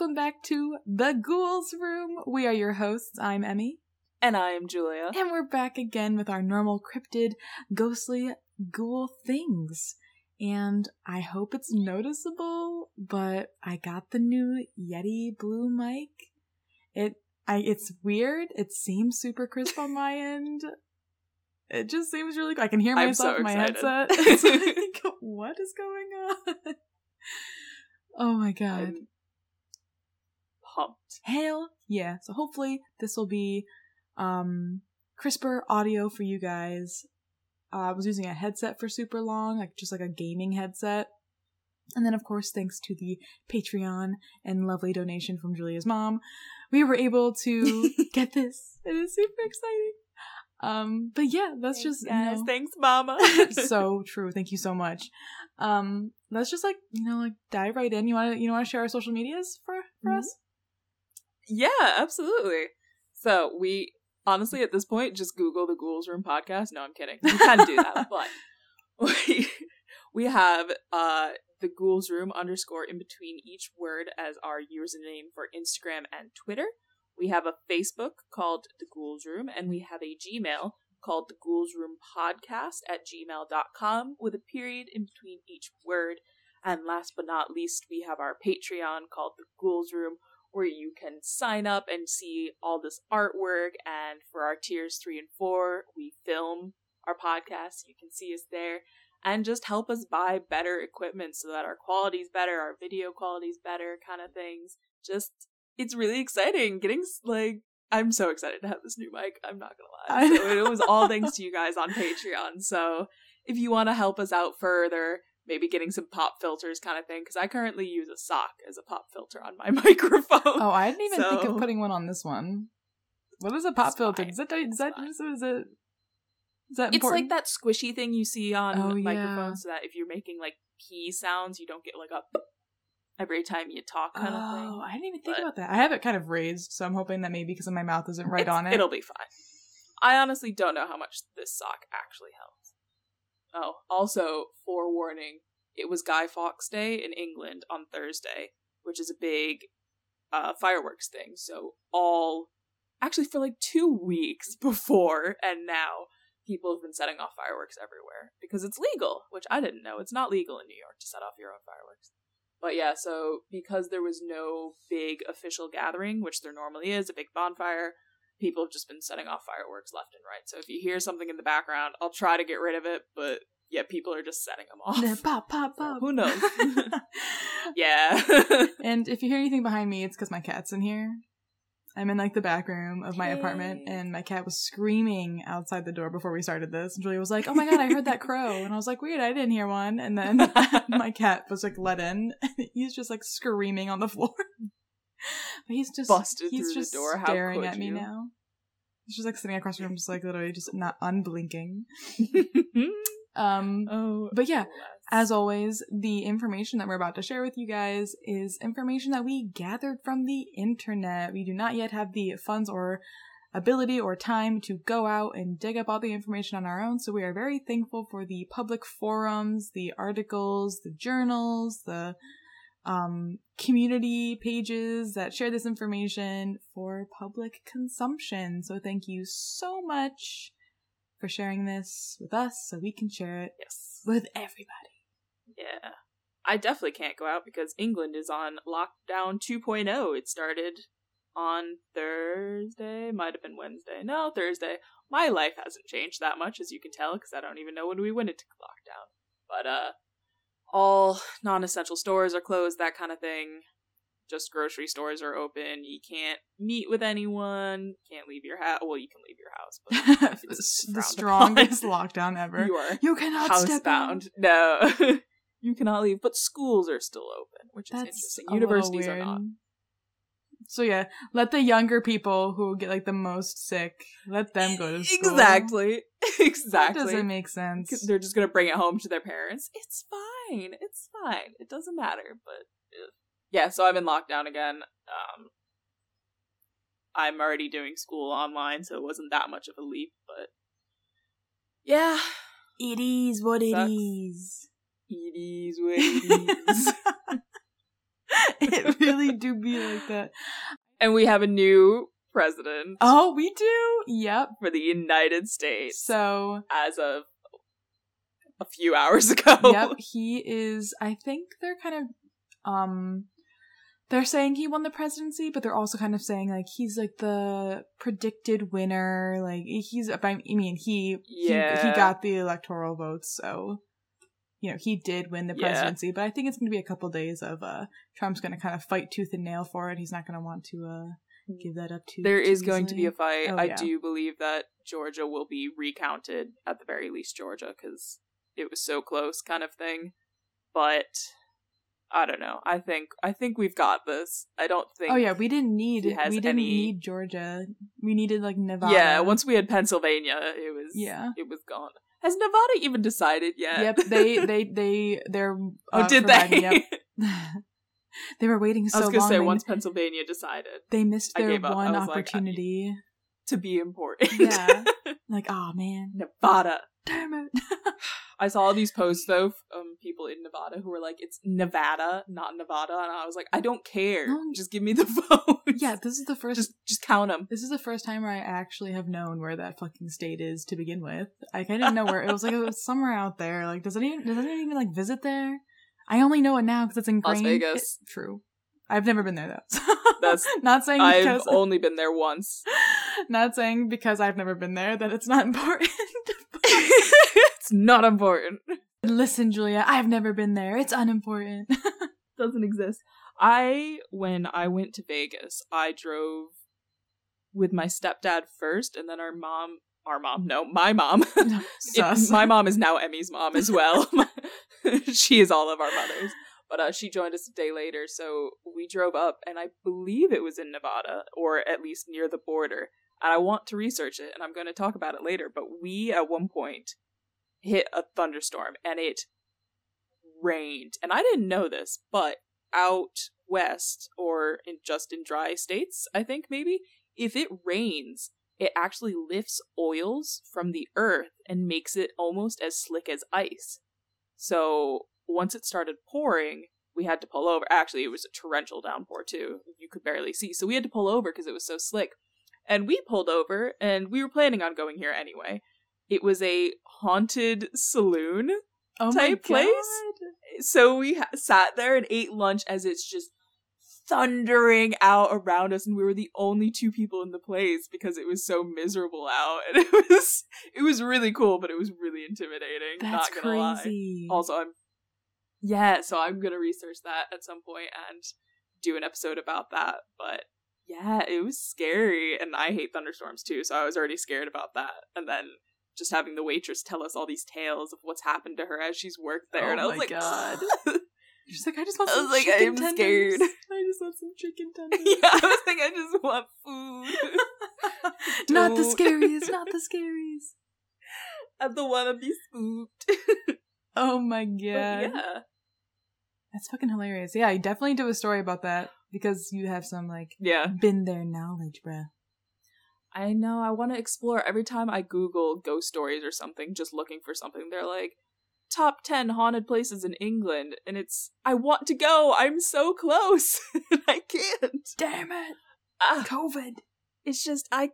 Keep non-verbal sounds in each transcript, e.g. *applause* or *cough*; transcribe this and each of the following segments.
welcome back to The Ghouls Room. We are your hosts. I'm Emmy. And I am Julia. And we're back again with our normal cryptid, ghostly ghoul things. And I hope it's noticeable, but I got the new Yeti Blue mic. It I it's weird. It seems super crisp on my *laughs* end. It just seems really I can hear myself so in my headset. *laughs* It's like, what is going on? *laughs* Oh my god. I'm pumped. Hail, yeah. So hopefully this will be um crisper audio for you guys. Uh, I was using a headset for super long, like just like a gaming headset. And then, of course, thanks to the Patreon and lovely donation from Julia's mom, we were able to *laughs* get this. It is super exciting. Um, but yeah, that's Thanks, just you know, Thanks, Mama. *laughs* so *laughs* true. Thank you so much. Um, let's just like you know like dive right in. You want to you want to share our social medias for for Mhm. us? Yeah, absolutely. So we honestly at this point just Google the Ghouls Room podcast. No, I'm kidding. You can do that, *laughs* but we we have uh the Ghouls Room underscore in between each word as our username for Instagram and Twitter. We have a Facebook called The Ghouls Room, and we have a Gmail called The Ghouls Room Podcast at gmail.com with a period in between each word. And last but not least, we have our Patreon called The Ghouls Room, where you can sign up and see all this artwork. And for our tiers three and four, we film our podcast. You can see us there and just help us buy better equipment so that our quality's better, our video quality's better, kind of things. Just, it's really exciting. Getting, like, I'm so excited to have this new mic. I'm not gonna lie. So it was all thanks to you guys on Patreon. So if you want to help us out further, maybe getting some pop filters kind of thing, because I currently use a sock as a pop filter on my *laughs* microphone. Oh, I didn't even think of putting one on this one. What is a pop It's filter? fine. Is that is that fine. is it is that it's like that squishy thing you see on Oh, yeah. microphones so that if you're making like pee sounds, you don't get like a *laughs* every time you talk kind of thing. Oh, I didn't even think But- about that. I have it kind of raised, so I'm hoping that maybe because my mouth isn't right on it. It'll be fine. I honestly don't know how much this sock actually helps. Oh, also, forewarning, it was Guy Fawkes Day in England on Thursday, which is a big uh, fireworks thing. So, all actually for like two weeks *laughs* before and now, people have been setting off fireworks everywhere because it's legal, which I didn't know. It's not legal in New York to set off your own fireworks. But yeah, so because there was no big official gathering, which there normally is, a big bonfire, people have just been setting off fireworks left and right. So if you hear something in the background, I'll try to get rid of it, but yeah, people are just setting them off. Yeah, pop, pop, So pop. who knows? *laughs* yeah. *laughs* and if you hear anything behind me, it's because my cat's in here. I'm in like the back room of my apartment, and my cat was screaming outside the door before we started this. And Julia was like, "Oh my god, I heard that *laughs* crow!" And I was like, "Weird, I didn't hear one." And then my cat was like let in. He's just like screaming on the floor. *laughs* but he's just Busted he's through the door. How staring at me you? now. He's just like sitting across the room, just like literally just not unblinking. *laughs* Um, oh. But yeah, as always, the information that we're about to share with you guys is information that we gathered from the internet. We do not yet have the funds or ability or time to go out and dig up all the information on our own, so we are very thankful for the public forums, the articles, the journals, the um, community pages that share this information for public consumption. So thank you so much for sharing this with us so we can share it yes. with everybody. Yeah. I definitely can't go out because England is on lockdown 2.0. It started on Thursday, might have been Wednesday. No, Thursday. My life hasn't changed that much, as you can tell, because I don't even know when we went into lockdown. But, uh, all non essential stores are closed, that kind of thing. Just grocery stores are open. You can't meet with anyone. Can't leave your house. Well, you can leave your house, but *laughs* the strongest lockdown *laughs* ever. you are You cannot step out. No, *laughs* you cannot leave. But schools are still open, which is interesting. Universities are not. So yeah, let the younger people who get like the most sick, let them go to school. Exactly. That exactly. doesn't make sense. They're just gonna bring it home to their parents. It's fine. It's fine. It doesn't matter. But ugh. yeah, so I'm in lockdown again. Um, I'm already doing school online, so it wasn't that much of a leap. But yeah, It is what it Sucks. is. it is what it is. *laughs* it really do be like that. And we have a new president. Oh, we do. Yep. For the United States. So as of a few hours ago. Yep, *laughs* he is. I think they're kind of um they're saying he won the presidency, but they're also kind of saying like he's like the predicted winner. Like he's, I mean, he yeah. he, he got the electoral votes, so you know he did win the presidency. Yeah. But I think it's going to be a couple days of uh Trump's going to kind of fight tooth and nail for it. He's not going to want to uh give that up too. There is going to be a fight. Oh, I yeah. do believe that Georgia will be recounted at the very least, Georgia, because it was so close, kind of thing. But I don't know. I think I think we've got this. I don't think. Oh yeah, we didn't need we didn't any... need Georgia. We needed like Nevada. Yeah, once we had Pennsylvania, it was yeah, it was gone. Has Nevada even decided yet? Yep, they they they they're. *laughs* Uh, oh, did they? Yep. *laughs* *laughs* they were waiting so long. I was gonna say once Pennsylvania decided, they missed their one opportunity like, to be important. Yeah, like oh man, Nevada. Damn it. *laughs* I saw all these posts though um people in Nevada who were like, "It's Nevada, not Nevada," and I was like, "I don't care. No. Just give me the *laughs* vote." Yeah, this is the first. Just just count them. This is the first time where I actually have known where that fucking state is to begin with. Like I didn't know where it was. Like it was somewhere out there. Like does anyone does anyone even like visit there? I only know it now because it's ingrained. Las Vegas. It, true. I've never been there though. *laughs* That's not saying I've only been there once. Not saying because I've never been there that it's not important. It's not important. Listen, Julia, I've never been there. It's unimportant. *laughs* Doesn't exist. I when I went to Vegas, I drove with my stepdad first and then our mom our mom, no, my mom. *laughs* it, my mom is now Emmy's mom as well. *laughs* she is all of our mothers. But uh, she joined us a day later, so we drove up, and I believe it was in Nevada, or at least near the border. And I want to research it, and I'm going to talk about it later. But we, at one point, hit a thunderstorm, and it rained. And I didn't know this, but out west, or in just in dry states, I think maybe, if it rains, it actually lifts oils from the earth and makes it almost as slick as ice. So once it started pouring, we had to pull over. Actually, it was a torrential downpour too. You could barely see. So we had to pull over because it was so slick. And we pulled over and we were planning on going here anyway. It was a haunted saloon oh type place. So we ha- sat there and ate lunch as it's just thundering out around us and we were the only two people in the place because it was so miserable out *laughs* and it was it was really cool but it was really intimidating That's not gonna crazy. lie also i'm yeah, so I'm gonna research that at some point and do an episode about that. But yeah, it was scary, and I hate thunderstorms too, so I was already scared about that. And then just having the waitress tell us all these tales of what's happened to her as she's worked there, oh and I was like, God. *laughs* She's like, I just want some I was like, I'm tenders. scared. I just want some chicken *laughs* tenders. yeah, I was like, I just want food. *laughs* not the scaries, not the scaries. I don't want to be spooked. oh my god. But yeah. That's fucking hilarious. Yeah, I definitely do a story about that because you have some like yeah been there knowledge, bruh. I know. I want to explore. Every time I Google ghost stories or something, just looking for something, they're like top ten haunted places in England, and it's I want to go. I'm so close, *laughs* I can't. Damn it! Ah, COVID. It's just I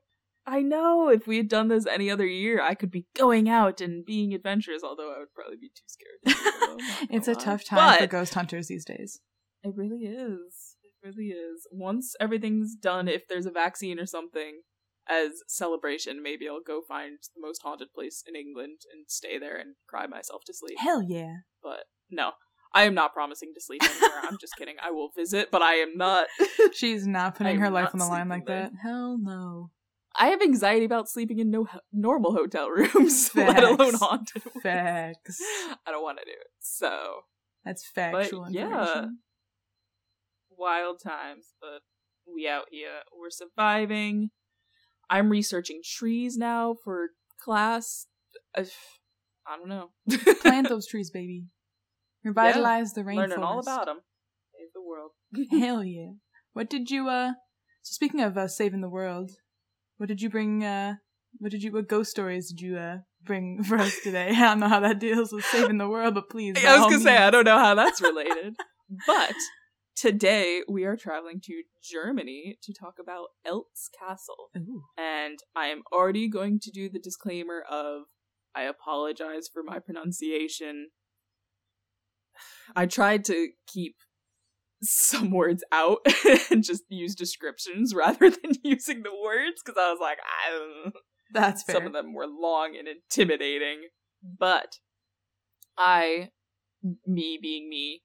I know if we had done this any other year, I could be going out and being adventurous, although I would probably be too scared. To *laughs* it's a tough time but for ghost hunters these days. It really is. Really is. Once everything's done, if there's a vaccine or something as celebration, maybe I'll go find the most haunted place in England and stay there and cry myself to sleep. Hell yeah. But no, I am not promising to sleep anywhere. I'm just *laughs* kidding. I will visit, but I am not. *laughs* She's not putting her life on the line like there. that. Hell no. I have anxiety about sleeping in no normal hotel rooms, *laughs* let alone haunted ones. Facts. I don't want to do it. So that's factual but, Yeah. Wild times, but we out here. We're surviving. I'm researching trees now for class. I, I don't know. *laughs* Plant those trees, baby. Revitalize yeah, the rainforest. Learning all about them. Save the world. *laughs* Hell yeah. What did you, uh, so speaking of uh, saving the world, what did you bring? Uh, what did you? What ghost stories did you uh, bring *laughs* for us today? I don't know how that deals with saving the world, but please. I was gonna means. say I don't know how that's related, but today we are traveling to Germany to talk about Eltz Castle. Ooh. And I am already going to do the disclaimer of I apologize for my pronunciation. I tried to keep some words out *laughs* and just use descriptions rather *laughs* than using the words because I was like, I don't know. That's fair. Some of them were long and intimidating, but I, me being me,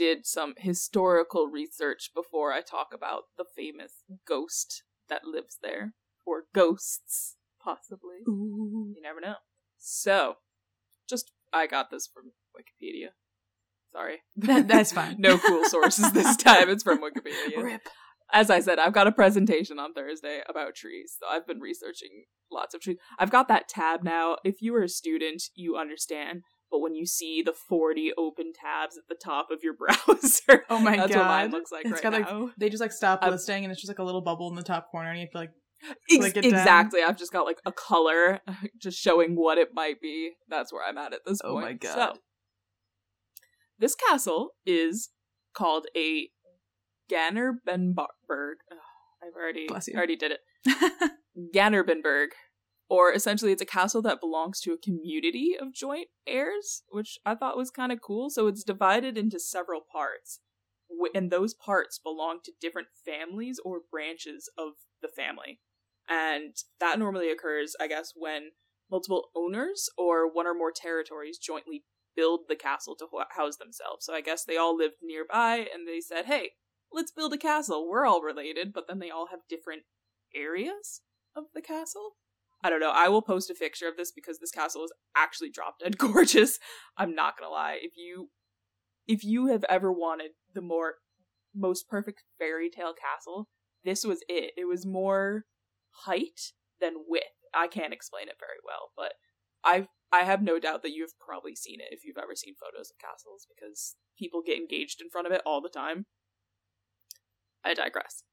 did some historical research before I talk about the famous ghost that lives there, or ghosts, possibly. Ooh. You never know. So, just I got this from Wikipedia. Sorry, That- that's fine. *laughs* no cool sources this time. It's from Wikipedia Rip. as I said, I've got a presentation on Thursday about trees. So I've been researching lots of trees. I've got that tab now. If you are a student, you understand. But when you see the 40 open tabs at the top of your *laughs* browser, Oh my that's god. what mine looks like It's right got like they just like stop listing and it's just like a little bubble in the top corner and you have to like Ex- it down. exactly. I've just got like a color *laughs* just showing what it might be. That's where I'm at at this Oh point. Oh my God. So, this castle is called a Gannerbenberg. Ugh, I've already already did it. *laughs* Gannerbenberg, or essentially it's a castle that belongs to a community of joint heirs, which I thought was kind of cool. So it's divided into several parts, and those parts belong to different families or branches of the family. And that normally occurs, I guess, when multiple owners or one or more territories jointly build the castle to house themselves. So I guess they all lived nearby and they said, hey, let's build a castle. We're all related, but then they all have different areas of the castle. I don't know. I will post a picture of this because this castle is actually drop dead *laughs* gorgeous. I'm not gonna lie. If you if you have ever wanted the more most perfect fairy tale castle, this was it. It was more height than width. I can't explain it very well, but I I have no doubt that you've probably seen it if you've ever seen photos of castles because people get engaged in front of it all the time. I digress.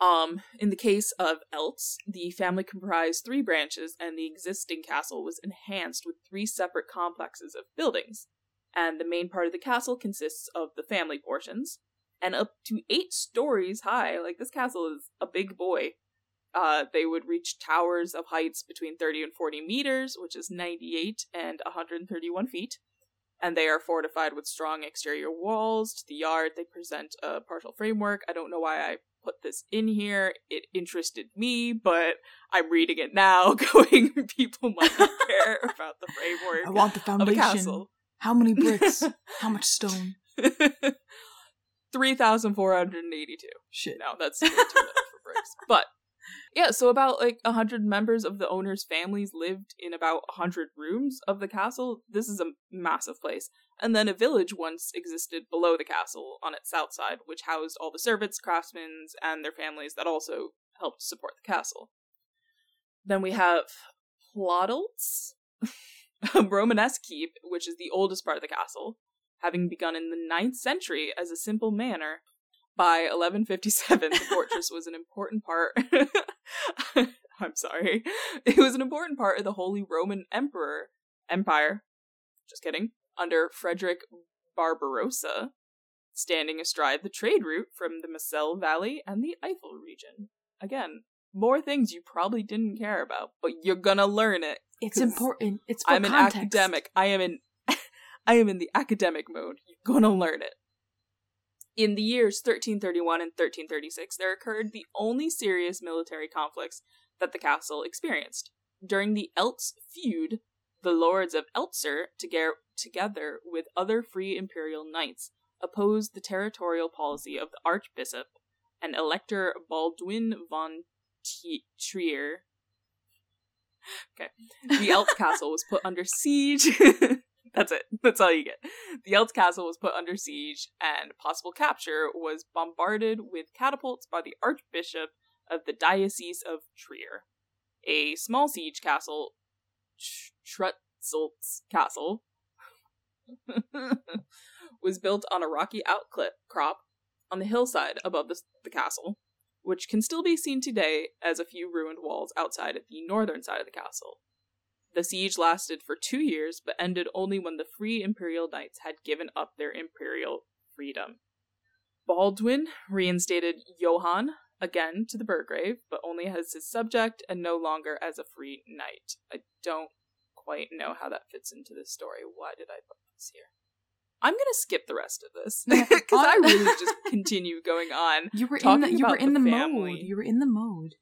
Um, in the case of Eltz, the family comprised three branches, and the existing castle was enhanced with three separate complexes of buildings. And the main part of the castle consists of the family portions, and up to eight stories high. Like this castle is a big boy. Uh, they would reach towers of heights between 30 and 40 meters, which is 98 and 131 feet. And they are fortified with strong exterior walls. To the yard, they present a partial framework. I don't know why I put this in here. It interested me, but I'm reading it now, *laughs* going, people might not care *laughs* about the framework I want the foundation. How many bricks? How much *laughs* stone? 3,482. Shit. No, that's too little for bricks. But yeah, so about like a hundred members of the owner's families lived in about a hundred rooms of the castle. This is a massive place. And then a village once existed below the castle on its south side, which housed all the servants, craftsmen, and their families that also helped support the castle. Then we have Plodolts, *laughs* a Romanesque keep, which is the oldest part of the castle, having begun in the ninth century as a simple manor by 1157, the fortress was an important part. *laughs* I'm sorry. It was an important part of the Holy Roman Emperor Empire. Just kidding. Under Frederick Barbarossa, standing astride the trade route from the Moselle Valley and the Eifel region. Again, more things you probably didn't care about, but you're gonna learn it. It's important. It's I'm an academic. I am in *laughs* I am in the academic mode. You're gonna learn it. In the years 1331 and 1336, there occurred the only serious military conflicts that the castle experienced. During the Eltz feud, the lords of Eltzer, together with other free imperial knights, opposed the territorial policy of the archbishop and Elector Baldwin von Trier. Okay. The Eltz *laughs* castle was put under siege. *laughs* That's it. *laughs* That's all you get. The Eltz castle was put under siege, and possible capture was bombarded with catapults by the Archbishop of the Diocese of Trier. A small siege castle, Trutzolt's Castle, *laughs* was built on a rocky outcrop on the hillside above the, the castle, which can still be seen today as a few ruined walls outside at the northern side of the castle. The siege lasted for two years, but ended only when the free imperial knights had given up their imperial freedom. Baldwin reinstated Johann again to the Burgrave, but only as his subject and no longer as a free knight. I don't quite know how that fits into this story. Why did I put this here? I'm gonna skip the rest of this *laughs* because I *laughs* really just continue going on. You were in the you were in the, the mode. You were in the mode.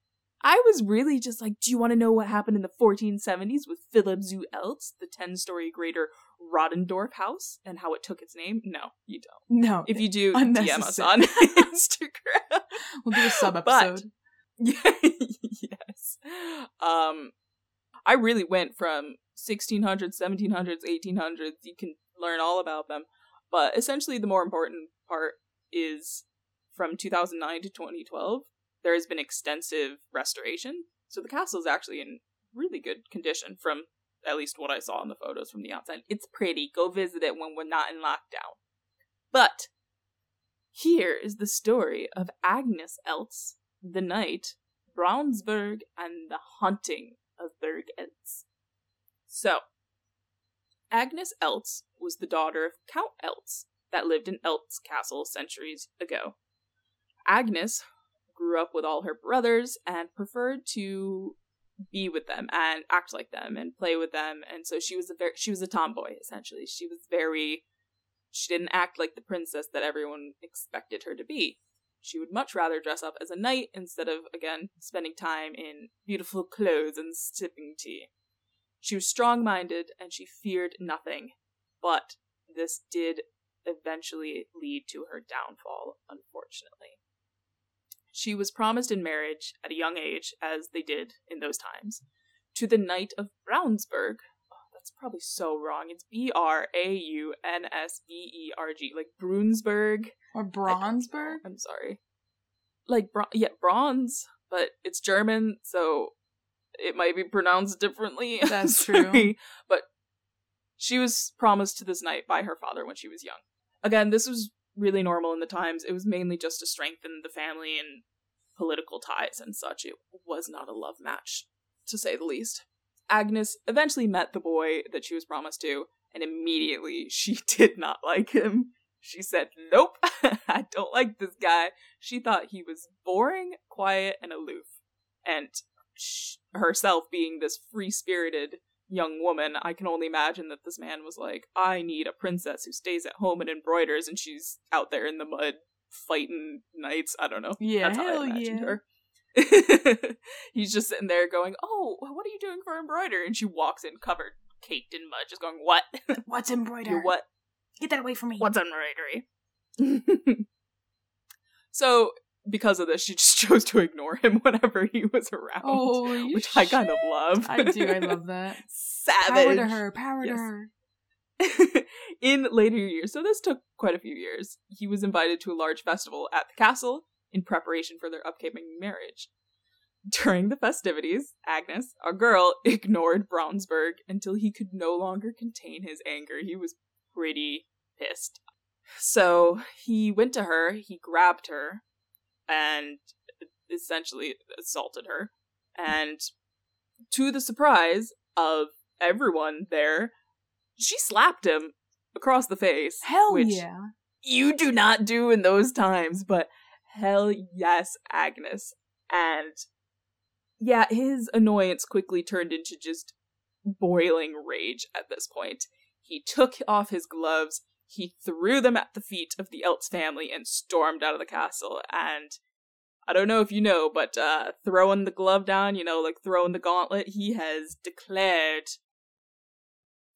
I was really just like, do you want to know what happened in the 1470s with Philip zu Eltz, the 10 story greater Rodendorf house, and how it took its name? No, you don't. No. If you do, DM us on *laughs* Instagram. We'll do a sub episode. Yeah, *laughs* yes. Um, I really went from 1600s, 1700s, 1800s. You can learn all about them. But essentially, the more important part is from 2009 to 2012 there has been extensive restoration. So the castle is actually in really good condition from at least what I saw in the photos from the outside. It's pretty. Go visit it when we're not in lockdown. But here is the story of Agnes Eltz, the knight, Braunsberg, and the haunting of Burg Eltz. So, Agnes Eltz was the daughter of Count Eltz that lived in Eltz Castle centuries ago. Agnes grew up with all her brothers and preferred to be with them and act like them and play with them. And so she was a very she was a tomboy essentially. She was very she didn't act like the princess that everyone expected her to be. She would much rather dress up as a knight instead of again spending time in beautiful clothes and sipping tea. She was strong-minded and she feared nothing but this did eventually lead to her downfall unfortunately she was promised in marriage at a young age, as they did in those times, to the Knight of Braunsberg. Oh, that's probably so wrong. It's B R A U N S B E R G, like Brunsberg or Braunsberg. I'm sorry, like bra- yeah, bronze, but it's German, so it might be pronounced differently. *laughs* That's true. But she was promised to this knight by her father when she was young. Again, this was really normal in the times. It was mainly just to strengthen the family and political ties and such. It was not a love match, to say the least. Agnes eventually met the boy that she was promised to, and immediately *laughs* she did not like him. She said, Nope, *laughs* I don't like this guy. She thought he was boring, quiet, and aloof. And herself being this free spirited young woman, I can only imagine that this man was like, I need a princess who stays at home and embroiders, and she's out there in the mud fighting knights. I don't know. Yeah, That's how I imagined yeah. her. *laughs* He's just sitting there going, "Oh, what are you doing for embroider?" And she walks in covered, caked in mud, just going, "What? *laughs* What's embroider? You're what? Get that away from me! What's embroidery?" *laughs* so because of this, she just *laughs* chose to ignore him *laughs* whenever he was around. Oh, which I kind of love. I do. I love *laughs* that. Savage. Power to her. Power Yes. to her. in later years, so this took quite a few years, he was invited to a large festival at the castle in preparation for their upcoming marriage. During the festivities, Agnes, a girl, ignored Braunsberg until he could no longer contain his anger. He was pretty pissed. So he went to her, he grabbed her, and essentially assaulted her. And to the surprise of everyone there, she slapped him across the face. Hell which yeah. you do not do in those times, but hell yes, Agnes. And yeah, his annoyance quickly turned into just boiling rage at this point. He took off his gloves, he threw them at the feet of the Eltz family, and stormed out of the castle. And I don't know if you know, but uh, throwing the glove down, you know, like throwing the gauntlet, he has declared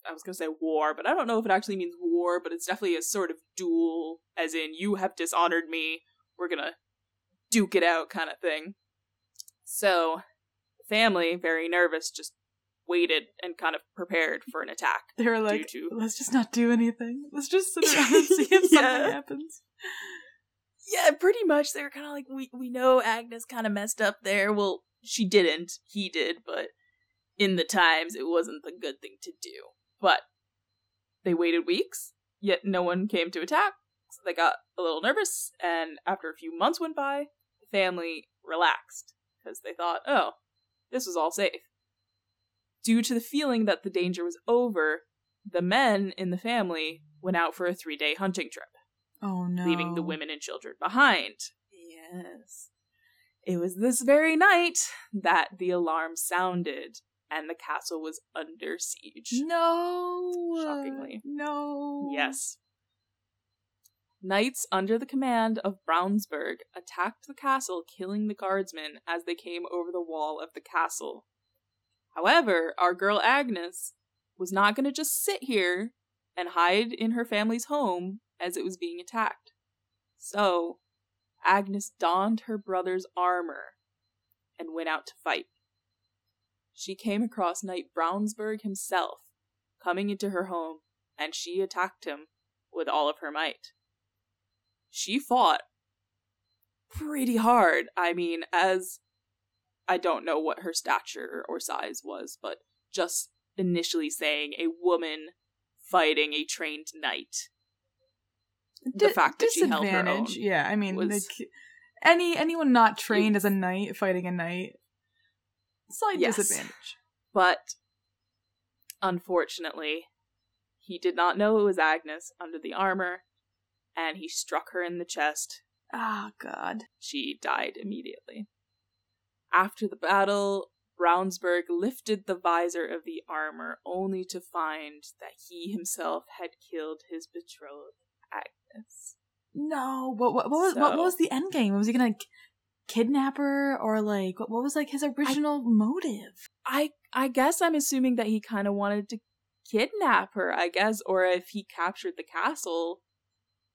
I was gonna say war, but I don't know if it actually means war, but it's definitely a sort of duel, as in you have dishonored me, we're gonna duke it out kind of thing. So, family, very nervous, just waited and kind of prepared for an attack. They were like, to- let's just not do anything. Let's just sit around and *laughs* see if Yeah. something happens. Yeah, pretty much. They were kind of like, we we know Agnes kind of messed up there. Well, she didn't. He did, but in the times, it wasn't the good thing to do. But they waited weeks, yet no one came to attack. So they got a little nervous, and after a few months went by, the family relaxed because they thought, oh, this was all safe. Due to the feeling that the danger was over, the men in the family went out for a three day hunting trip. Oh no. leaving the women and children behind. Yes. It was this very night that the alarm sounded and the castle was under siege. No. Shockingly. No. Yes. Knights under the command of Braunsberg attacked the castle, killing the guardsmen as they came over the wall of the castle. However, our girl Agnes was not going to just sit here and hide in her family's home as it was being attacked. So, Agnes donned her brother's armor and went out to fight. She came across Knight Braunsberg himself, coming into her home, and she attacked him with all of her might. She fought pretty hard. I mean, as I don't know what her stature or size was, but just initially saying a woman fighting a trained knight. The fact that she held her own disadvantage. Yeah, I mean, was- like, any anyone not trained as a knight fighting a knight, slight Yes. disadvantage. But unfortunately, he did not know it was Agnes under the armor, and he struck her in the chest. Ah, God. She died immediately. After the battle, Braunsberg lifted the visor of the armor only to find that he himself had killed his betrothed, Agnes. No, what what, what was what, what was the end game? Was he gonna kidnap her or like what, what was like his original motive? I I guess I'm assuming that he kind of wanted to kidnap her, I guess, or if he captured the castle,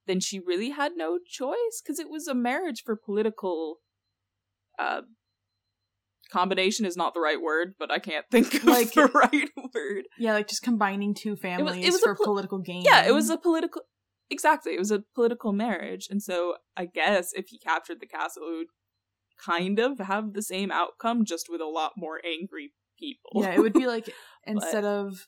then she really had no choice because it was a marriage for political uh combination is not the right word, but I can't think of Like- the *laughs* right word. Yeah, like just combining two families it was a for pol- political gain. Yeah, it was a political exactly, it was a political marriage, and so I guess if he captured the castle it would kind of have the same outcome just with a lot more angry people. yeah. It would be like *laughs* instead of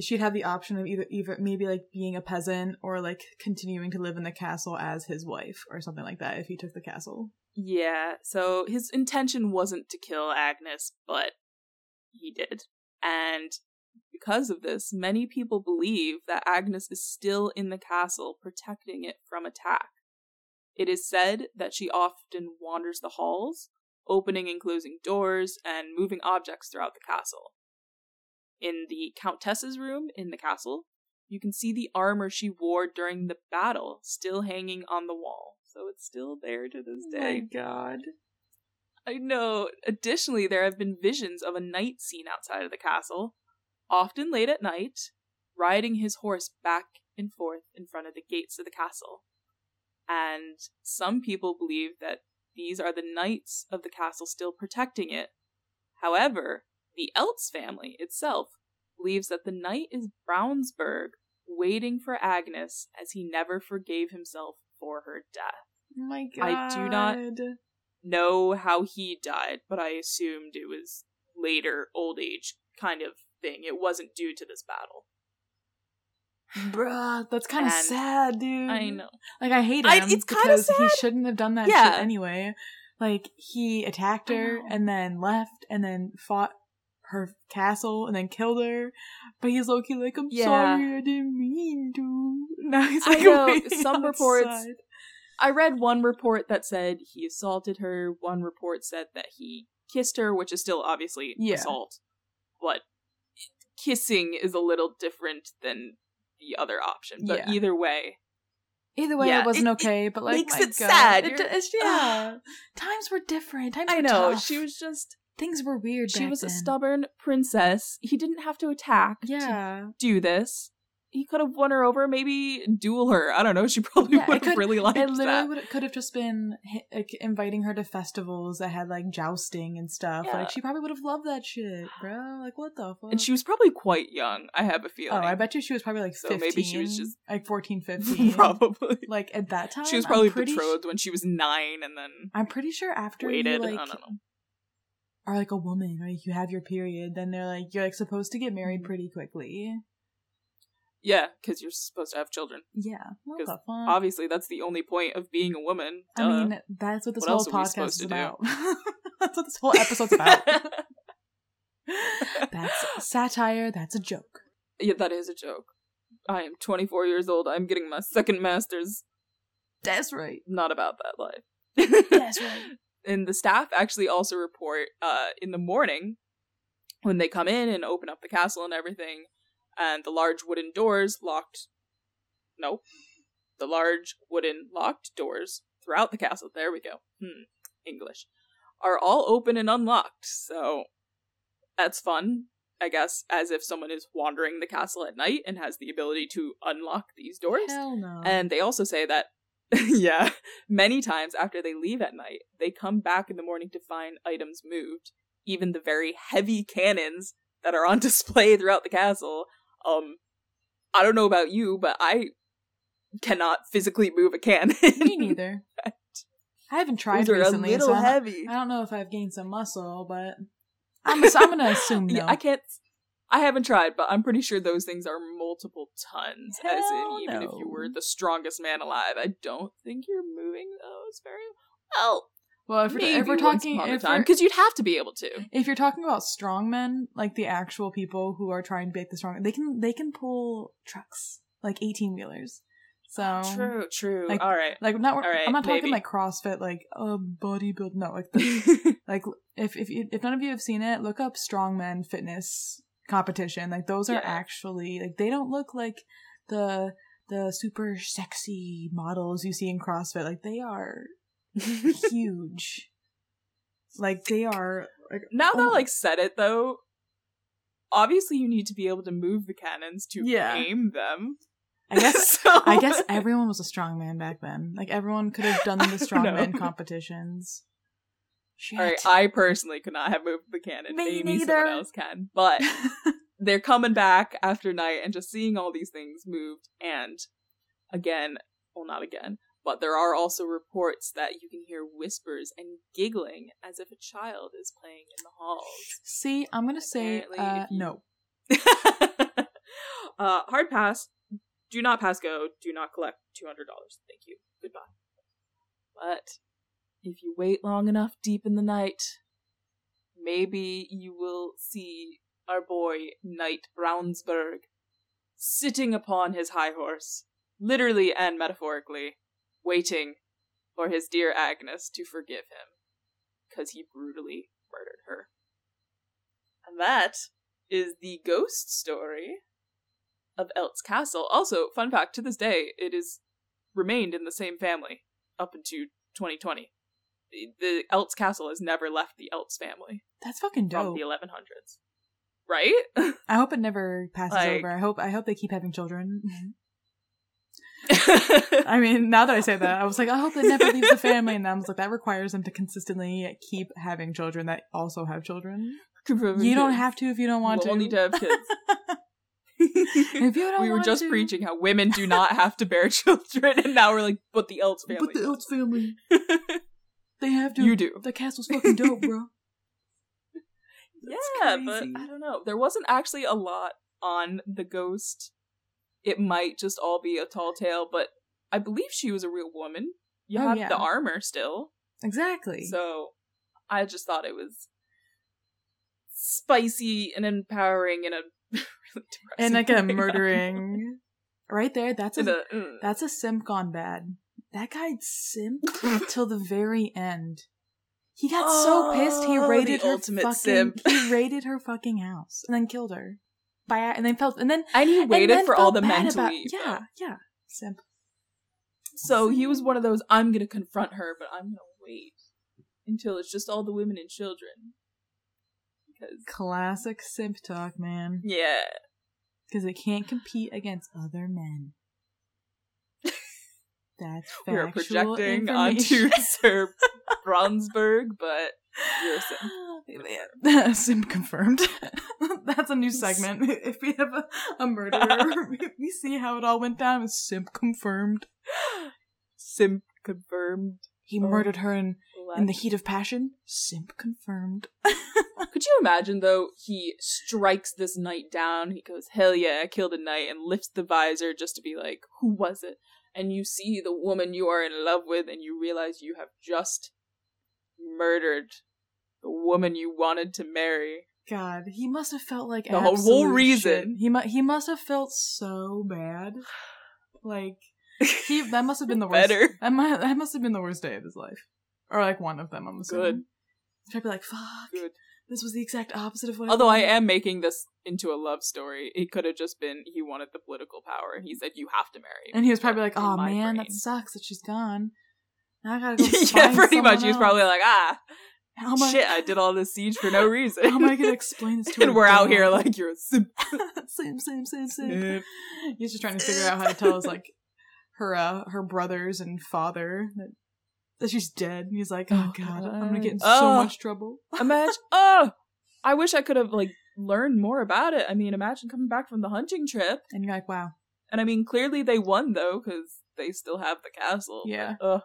she'd have the option of either either maybe like being a peasant or like continuing to live in the castle as his wife or something like that if he took the castle. Yeah, so his intention wasn't to kill Agnes, but he did. And because of this, many people believe that Agnes is still in the castle, protecting it from attack. It is said that she often wanders the halls, opening and closing doors, and moving objects throughout the castle. In the Countess's room in the castle, you can see the armor she wore during the battle still hanging on the wall. So it's still there to this oh day. My god. I know. Additionally, there have been visions of a knight seen outside of the castle, often late at night, riding his horse back and forth in front of the gates of the castle. And some people believe that these are the knights of the castle still protecting it. However, the Eltz family itself believes that the knight is Braunsberg, waiting for Agnes as he never forgave himself for her death Oh my god. I do not- know how he died, but I assumed it was later old age kind of thing. It wasn't due to this battle. Bruh, that's kind of sad, dude. I know. Like I hate him I- it's kinda because he shouldn't have done that Yeah. shit anyway. Like he attacked her and then left and then fought her castle and then killed her. But he's low key like, I'm Yeah. sorry, I didn't mean to. *laughs* Now he's I like, know, waiting some reports- I read one report that said he assaulted her, one report said that he kissed her, which is still obviously Yeah. assault. But kissing is a little different than the other option. But Yeah. either way, Either way, Yeah, it wasn't it- okay. But like, makes my it God. sad. It, yeah, times were different. Times I were know tough. she was just Things were weird. she was a stubborn princess. He didn't have to attack. to Yeah, do this. He could have won her over, maybe duel her. I don't know. She *laughs* probably Yeah, would have really liked it literally would could have just been like inviting her to festivals that had like jousting and stuff. Yeah. Like she probably would have loved that shit, bro. Like what the fuck? And she was probably quite young. I have a feeling. oh. I bet you she was probably like So fifteen. maybe she was just- like 14, *laughs* 15. probably. Like at that time, She was probably betrothed when she was nine, and then I'm pretty sure after waited. you like I don't know. Are like a woman, or like you have your period, then they're like you're like supposed to get married Mhm. pretty quickly. Yeah, because you're supposed to have children. Yeah, what 'Cause the fuck? Obviously, that's the only point of being a woman. I mean, that's what this What whole else are we podcast is about. *laughs* that's what this whole episode's about. *laughs* that's satire. That's a joke. yeah, that is a joke. I am 24 years old. I'm getting my second master's. That's right. Not about that life. That's right. *laughs* and the staff actually also report uh, in the morning when they come in and open up the castle and everything, and the large wooden doors locked. Nope. The large wooden locked doors throughout the castle. There we go. Hmm. English. Are all open and unlocked. So that's fun. I guess, as if someone is wandering the castle at night and has the ability to unlock these doors. Hell no. And they also say that, *laughs* yeah, many times after they leave at night, they come back in the morning to find items moved. Even the very heavy cannons that are on *laughs* display throughout the castle. Um, I don't know about you, but I cannot physically move a cannon. Me neither. *laughs* I haven't tried Those recently, a little so. I don't know if I've gained some muscle, but I'm, I'm gonna assume no. Yeah, I can't. I haven't tried, but I'm pretty sure those things are multiple tons. as in, even if you were the strongest man alive, I don't think you're moving those very well. well, if we're, Maybe if we're talking, if, time, because you'd have to be able to. if you're talking about strong men, like the actual people who are trying to be the strong, they can they can pull trucks like 18 wheelers. So True, true. like- All right. Like not, All right, I'm not talking maybe. like CrossFit, like uh, bodybuild. No, like *laughs* the, like if if you, if none of you have seen it, look up strongman fitness competition. Like those are Yeah. actually like they don't look like the the super sexy models you see in CrossFit. Like they are *laughs* huge. like they are like now that Oh. I like said it though, obviously you need to be able to move the cannons to Yeah. aim them. I guess *laughs* So- I guess everyone was a strongman back then. Like everyone could have done *laughs* the strongman competitions. Shit. All right, I personally could not have moved the cannon. Me Maybe neither. someone else can, but *laughs* they're coming back after night and just seeing all these things moved. And again, well, not again, but there are also reports that you can hear whispers and giggling as if a child is playing in the halls. See, I'm gonna say uh, you- no. *laughs* uh, hard pass. Do not pass go. Do not collect two hundred dollars. Thank you. Goodbye. But if you wait long enough deep in the night, maybe you will see our boy Knight Braunsberg sitting upon his high horse, literally and metaphorically, waiting for his dear Agnes to forgive him, because he brutally murdered her. And that is the ghost story of Eltz Castle. Also, fun fact, to this day, it is remained in the same family up into 2020. The, Eltz Castle has never left the Eltz family That's fucking dope. from the 1100s. Right? *laughs* I hope it never passes Like- over. I hope I hope they keep having children. *laughs* I mean, now that I say that, I was like, I hope it never leaves the family, and I was like, that requires them to consistently keep having children that also have children. You don't have to if you don't want we'll to. need to have kids. *laughs* if you don't we were just to. preaching how women do not have to bear children, and now we're like, but the Eltz family. But the. Eltz family, they have to. You do. The castle's fucking dope, bro. *laughs* yeah, but. I don't know. There wasn't actually a lot on the ghost. It might just all be a tall tale, but I believe she was a real woman. You Oh, have yeah. the armor still. Exactly. So I just thought it was spicy and empowering in a *laughs* really depressing and like a *laughs* murdering, right there. That's a In a- mm. that's a simp gone bad. That guy simped till the very end. He got so pissed he Oh, raided her ultimate fucking. simp. He raided her fucking house and then killed her. By and then felt and then and he waited then for all the men to leave. Yeah, yeah, simp. So he was one of those. I'm gonna confront her, but I'm gonna wait until it's just all the women and children. Because Classic simp talk, man. yeah, Because it can't compete against other men. That's we are projecting onto *laughs* Sir *laughs* Bronsberg, but you're a simp. *sighs* Oh, man, *laughs* Sim confirmed. That's a new segment. If we have a, a murderer, we- we see how it all went down. Simp confirmed. *gasps* simp confirmed. He Oh. murdered her in, in the heat of passion. Simp confirmed. Could you imagine though? He strikes this knight down. He goes, "Hell yeah, I killed a knight," and lifts the visor just to be like, "Who was it?" And you see the woman you are in love with, and you realize you have just murdered the woman you wanted to marry. God, he must have felt like The whole- reason. shit. He mu- he must have felt so bad. Like he *laughs* that must have been the worst. Better. That, that must have been the worst day of his life, or like one of them. I'm assuming. Good. He's probably like, "Fuck, Good. This was the exact opposite of what." Although I wanted." am making this into a love story, it could have just been he wanted the political power and he said you have to marry. and he was probably like, "Oh man, brain. that sucks that she's gone. Now I gotta *laughs* go." yeah, pretty much. someone He was probably like, ah, How am I- shit, I did all this siege for no *laughs* reason. How am I gonna explain this *laughs* to? and we're out here like you're a simp. same, same, same, same. Simp. He's just trying to figure out how to tell his like her uh her brothers and father that, that she's dead. And he's like, oh, Oh, god, I'm gonna get in God. so Oh. much trouble. *laughs* Imagine. Oh, I wish I could have like learned more about it. I mean, imagine coming back from the hunting trip, And you're like, wow, and I mean, clearly they won though because they still have the castle. Yeah. Ugh.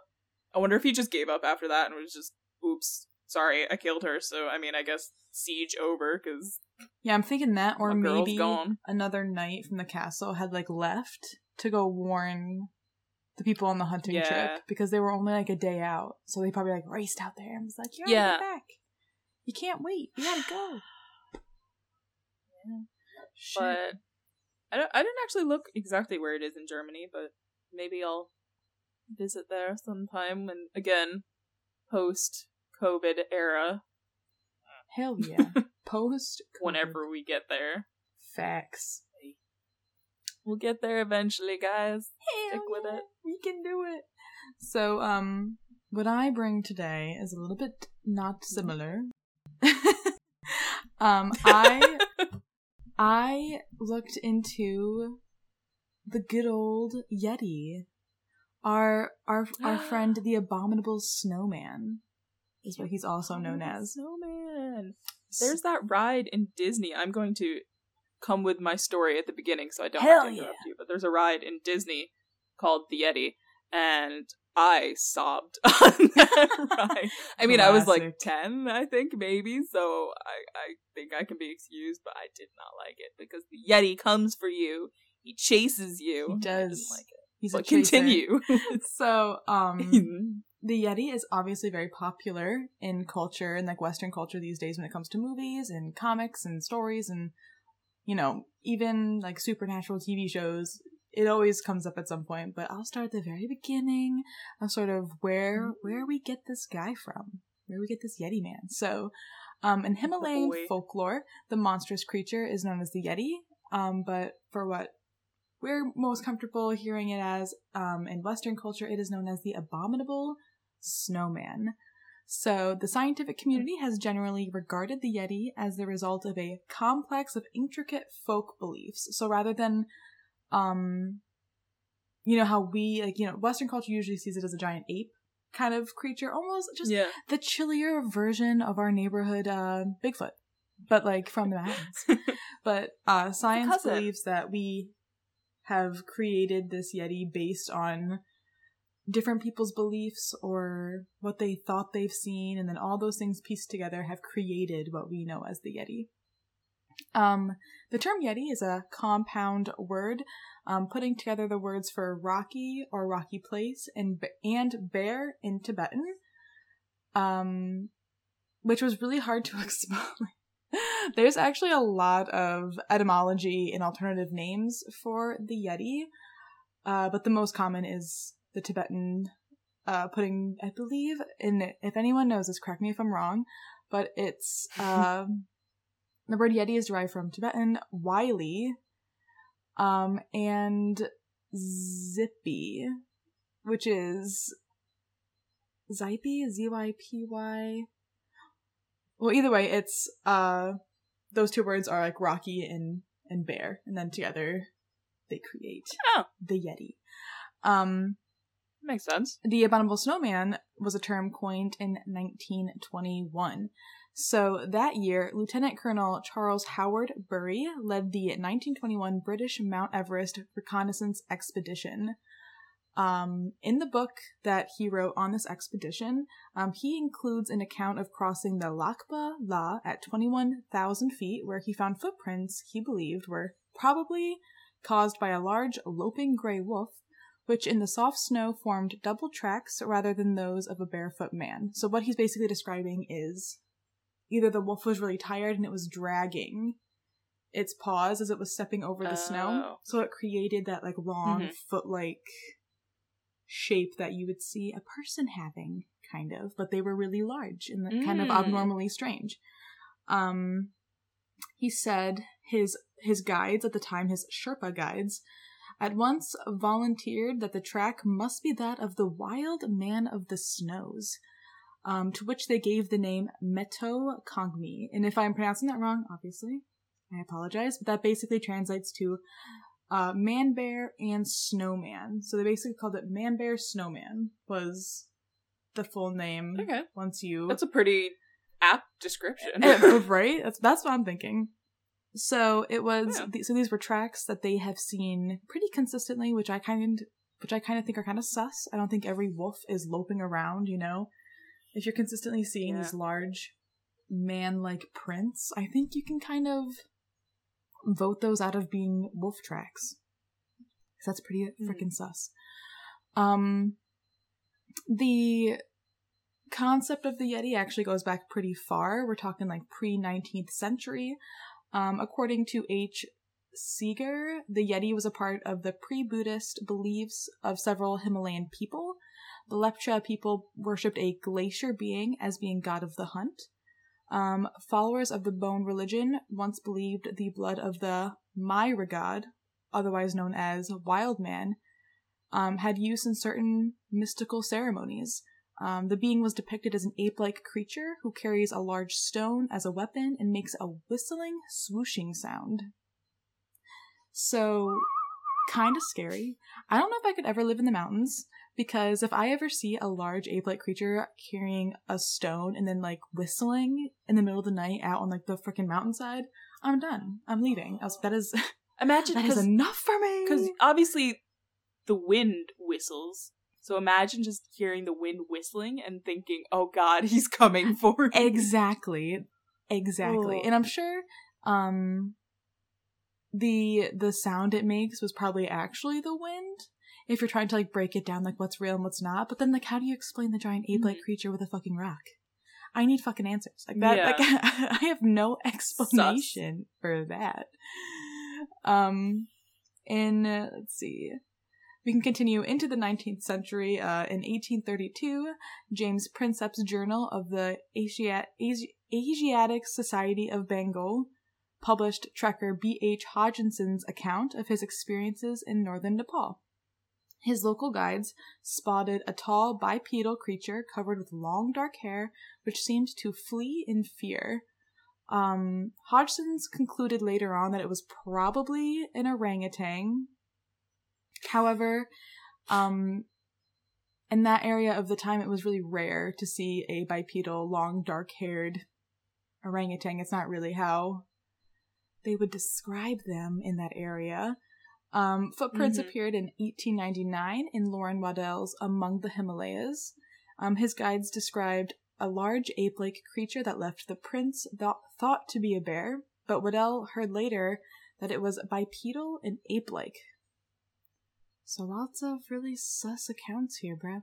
I wonder if he just gave up after that and was just, oops, sorry, I killed her. So I mean, I guess siege over because yeah, I'm thinking that, or maybe gone. another knight from the castle had like left to go warn the people on the hunting Yeah. trip because they were only like a day out, so they probably like raced out there and was like, "You're Yeah. yeah. back. You can't wait. You gotta go." Shit. But I don't. I didn't actually look exactly where it is in Germany, but maybe I'll visit there sometime. And again, post COVID era, hell yeah, *laughs* post whenever we get there, facts. We'll get there eventually, guys. Hell Stick with it. We can do it. So, um, what I bring today is a little bit not similar. *laughs* um, I I looked into the good old Yeti. Our our our *gasps* friend the abominable snowman is what he's also known as. Snowman. There's that ride in Disney. I'm going to come with my story at the beginning, so I don't Hell have to interrupt you. But there's a ride in Disney called the Yeti, and I sobbed *laughs* on that *laughs* ride. I mean, I was like ten, I think, maybe. So I, I think I can be excused, but I did not like it because the Yeti comes for you. He chases you. He does. like it. He's But continue. *laughs* So, um, the Yeti is obviously very popular in culture and like Western culture these days when it comes to movies and comics and stories and you know even like supernatural TV shows. It always comes up at some point, but I'll start at the very beginning of sort of where where we get this guy from, where we get this Yeti man. So, um, in Himalayan boy. folklore, the monstrous creature is known as the Yeti. Um, but for what we're most comfortable hearing it as um, in Western culture, it is known as the abominable snowman. So, the scientific community has generally regarded the Yeti as the result of a complex of intricate folk beliefs. So, rather than, um, you know, how we, like, you know, Western culture usually sees it as a giant ape kind of creature, almost just yeah. the chillier version of our neighborhood uh, Bigfoot, but like from the mountains. *laughs* but uh, science believes that we have created this Yeti based on different people's beliefs or what they thought they've seen, and then all those things pieced together have created what we know as the Yeti. Um, the term Yeti is a compound word, um, putting together the words for rocky or rocky place and and bear in Tibetan, um, which was really hard to *laughs* explain. There's actually a lot of etymology and alternative names for the Yeti, uh, but the most common is the Tibetan, uh, putting, I believe, in if anyone knows this, correct me if I'm wrong, but it's *laughs* um, the word Yeti is derived from Tibetan Wylie, um, and Zippy, which is Zypy, Z Y P Y. Well, either way, it's uh, those two words are like rocky and and bear, and then together they create Oh. the Yeti. Um, Makes sense. the abominable snowman was a term coined in 1921. So that year, Lieutenant Colonel Charles Howard Bury led the 1921 British Mount Everest reconnaissance expedition. Um, in the book that he wrote on this expedition, um, he includes an account of crossing the Lakpa La at 21,000 feet, where he found footprints he believed were probably caused by a large loping gray wolf which in the soft snow formed double tracks rather than those of a barefoot man. So what he's basically describing is either the wolf was really tired and it was dragging its paws as it was stepping over the snow. Oh. So it created that like long Mhm. foot like shape that you would see a person having, kind of, but they were really large and like, kind of Mm. abnormally strange. Um he said his his guides at the time, his Sherpa guides, at once volunteered that the track must be that of the wild man of the snows, um, to which they gave the name Meto Kongmi. And if I'm pronouncing that wrong, obviously, I apologize, but that basically translates to uh, man bear and snowman. So they basically called it man bear snowman was the full name. Okay. Once you That's a pretty apt description. *laughs* Right? *laughs* That's that's what I'm thinking. So it was. Yeah. so these were tracks that they have seen pretty consistently, which I kind, which I kind of think are kind of sus. I don't think every wolf is loping around. You know, if you're consistently seeing Yeah. these large man-like prints, I think you can kind of vote those out of being wolf tracks. that's pretty Hmm. freaking sus. Um, the concept of the Yeti actually goes back pretty far. We're talking like pre 19th century. Um, according to H. Siiger, the Yeti was a part of the pre Buddhist beliefs of several Himalayan people. The Lepcha people worshipped a glacier being as being god of the hunt. Um, followers of the Bön religion once believed the blood of the Myra god, otherwise known as Wild Man, um, had use in certain mystical ceremonies. Um, the being was depicted as an ape like creature who carries a large stone as a weapon and makes a whistling, swooshing sound. So, kind of scary. I don't know if I could ever live in the mountains because if I ever see a large ape like creature carrying a stone and then like whistling in the middle of the night out on like the freaking mountainside, I'm done. I'm leaving. I was, that is Imagine that is enough for me. because obviously the wind whistles. So imagine just hearing the wind whistling and thinking, "Oh God, *laughs* he's coming for me." exactly exactly Oh. and i'm sure um the the sound it makes was probably actually the wind if you're trying to like break it down like what's real and what's not but then like how do you explain the giant ape-like Mhm. creature with a fucking rock i need fucking answers like that Yeah. like *laughs* i have no explanation for that um in uh, let's see we can continue into the 19th century. Uh, in 1832, James Prinsep's Journal of the Asi- Asiatic Society of Bengal published trekker B.H. Hodgson's account of his experiences in northern Nepal. His local guides spotted a tall bipedal creature covered with long dark hair, which seemed to flee in fear. Um, Hodgson's concluded later on that it was probably an orangutan. However, um, in that area of the time, it was really rare to see a bipedal, long, dark haired orangutan. It's not really how they would describe them in that area. Um, footprints Mhm. appeared in 1899 in Lauren Waddell's Among the Himalayas. Um, his guides described a large ape like creature that left the prints th- thought to be a bear, but Waddell heard later that it was bipedal and ape like. So lots of really sus accounts here, bruh.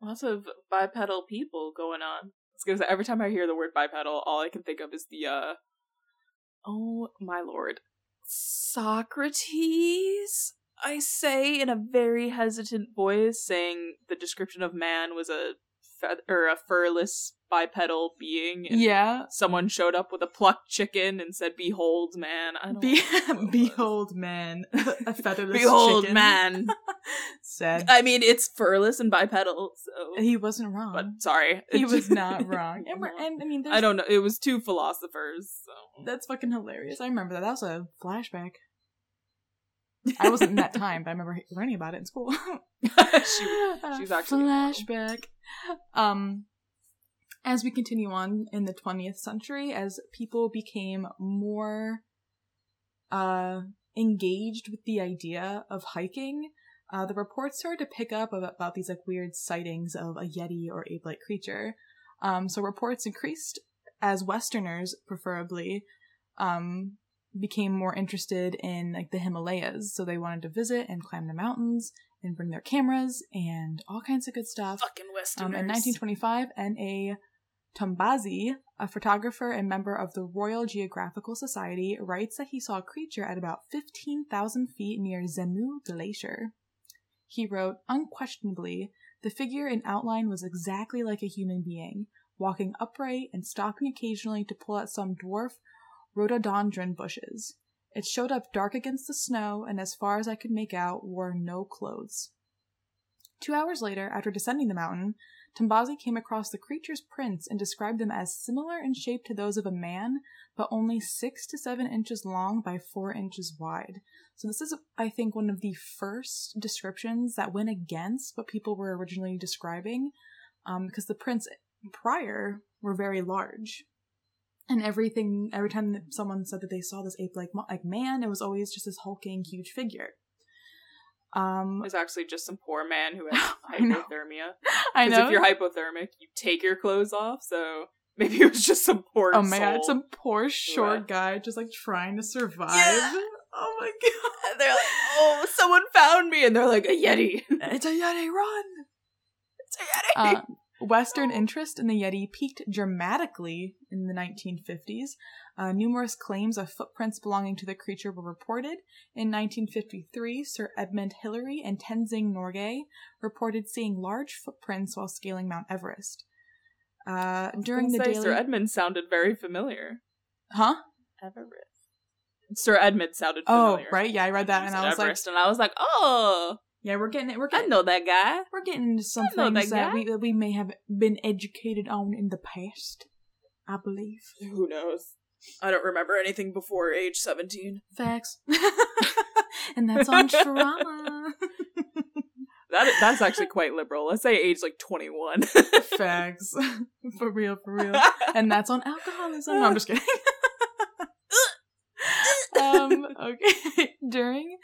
Lots of bipedal people going on. I was every time I hear the word bipedal, all I can think of is the uh oh my lord. Socrates I say in a very hesitant voice, saying the description of man was a fe- or a furless bipedal being. and Yeah. Someone showed up with a plucked chicken and said, "Behold, man." I don't Be- know what *laughs* it was. behold, man. *laughs* a featherless Behold, chicken. man. *laughs* Said. I mean, it's furless and bipedal, so. He wasn't wrong. But sorry, he was not wrong. And, and I mean, I don't know. It was two philosophers. So. That's fucking hilarious. I remember that. That was a flashback. I wasn't in that time, but I remember learning about it in school. she, she's actually flashback. Um, as we continue on in the 20th century, as people became more uh engaged with the idea of hiking, uh, the reports started to pick up about, about these like weird sightings of a yeti or ape-like creature. Um, so reports increased as Westerners, preferably, um, became more interested in like the Himalayas. So they wanted to visit and climb the mountains and bring their cameras and all kinds of good stuff. fucking Westerners. Um, in 1925, N.A. Tombazi a photographer and member of the Royal Geographical Society, writes that he saw a creature at about 15,000 feet near Zemu Glacier. He wrote, Unquestionably, the figure in outline was exactly like a human being, walking upright and stopping occasionally to pull at some dwarf rhododendron bushes. It showed up dark against the snow and, as far as I could make out, wore no clothes. Two hours later, after descending the mountain, Tombazi came across the creature's prints and described them as similar in shape to those of a man, but only six to seven inches long by four inches wide. So, this is, I think, one of the first descriptions that went against what people were originally describing, um, because the prints prior were very large. And everything, every time someone said that they saw this ape-like like man, it was always just this hulking, huge figure. Um, it's actually just some poor man who *laughs* has hypothermia. I know. if you're hypothermic, you take your clothes off. So maybe it was just some poor. Oh my god, some poor short guy just like trying to survive. Yeah. Oh my *laughs* god. They're like, oh, someone found me, and they're like, a yeti. *laughs* it's a yeti. Run. It's a yeti. Uh, Western interest in the Yeti peaked dramatically in the 1950s. Uh, numerous claims of footprints belonging to the creature were reported. In 1953, Sir Edmund Hillary and Tenzing Norgay reported seeing large footprints while scaling Mount Everest. Uh, during the say, daily... Sir Edmund sounded very familiar. Huh? Everest. Sir Edmund sounded oh, right. Yeah, I read that, and I was Everest, like, and I was like, oh, yeah, we're getting it. We're getting, I know that guy. we're getting into some things that that we that we may have been educated on in the past. I believe. Who knows? I don't remember anything before age 17. Facts. *laughs* and that's on trauma. *laughs* That That's actually quite liberal. Let's say age like 21. *laughs* Facts. for real, for real. And that's on alcoholism. No, I'm just kidding. um, okay. During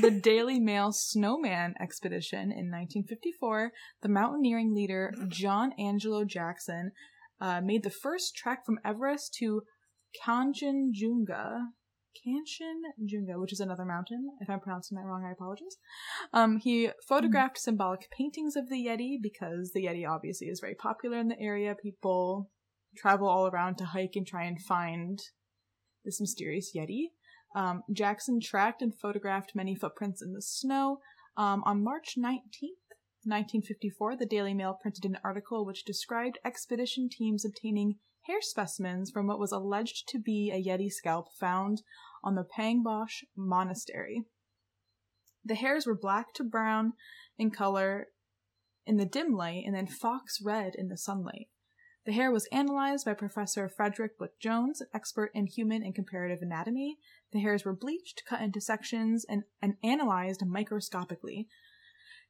the Daily Mail Snowman expedition in 1954, the mountaineering leader John Angelo Jackson uh, made the first trek from Everest to Kanchenjunga. Kanchenjunga, which is another mountain. If I'm pronouncing that wrong, I apologize. Um, he photographed symbolic paintings of the Yeti because the Yeti obviously is very popular in the area. People travel all around to hike and try and find this mysterious Yeti. Um, Jackson tracked and photographed many footprints in the snow. Um, on March 19th, 1954, the Daily Mail printed an article which described expedition teams obtaining hair specimens from what was alleged to be a Yeti scalp found on the Pangboche Monastery. The hairs were black to brown in color in the dim light and then fox red in the sunlight. The hair was analyzed by Professor Frederick Blick Jones, an expert in human and comparative anatomy. The hairs were bleached, cut into sections, and, and analyzed microscopically.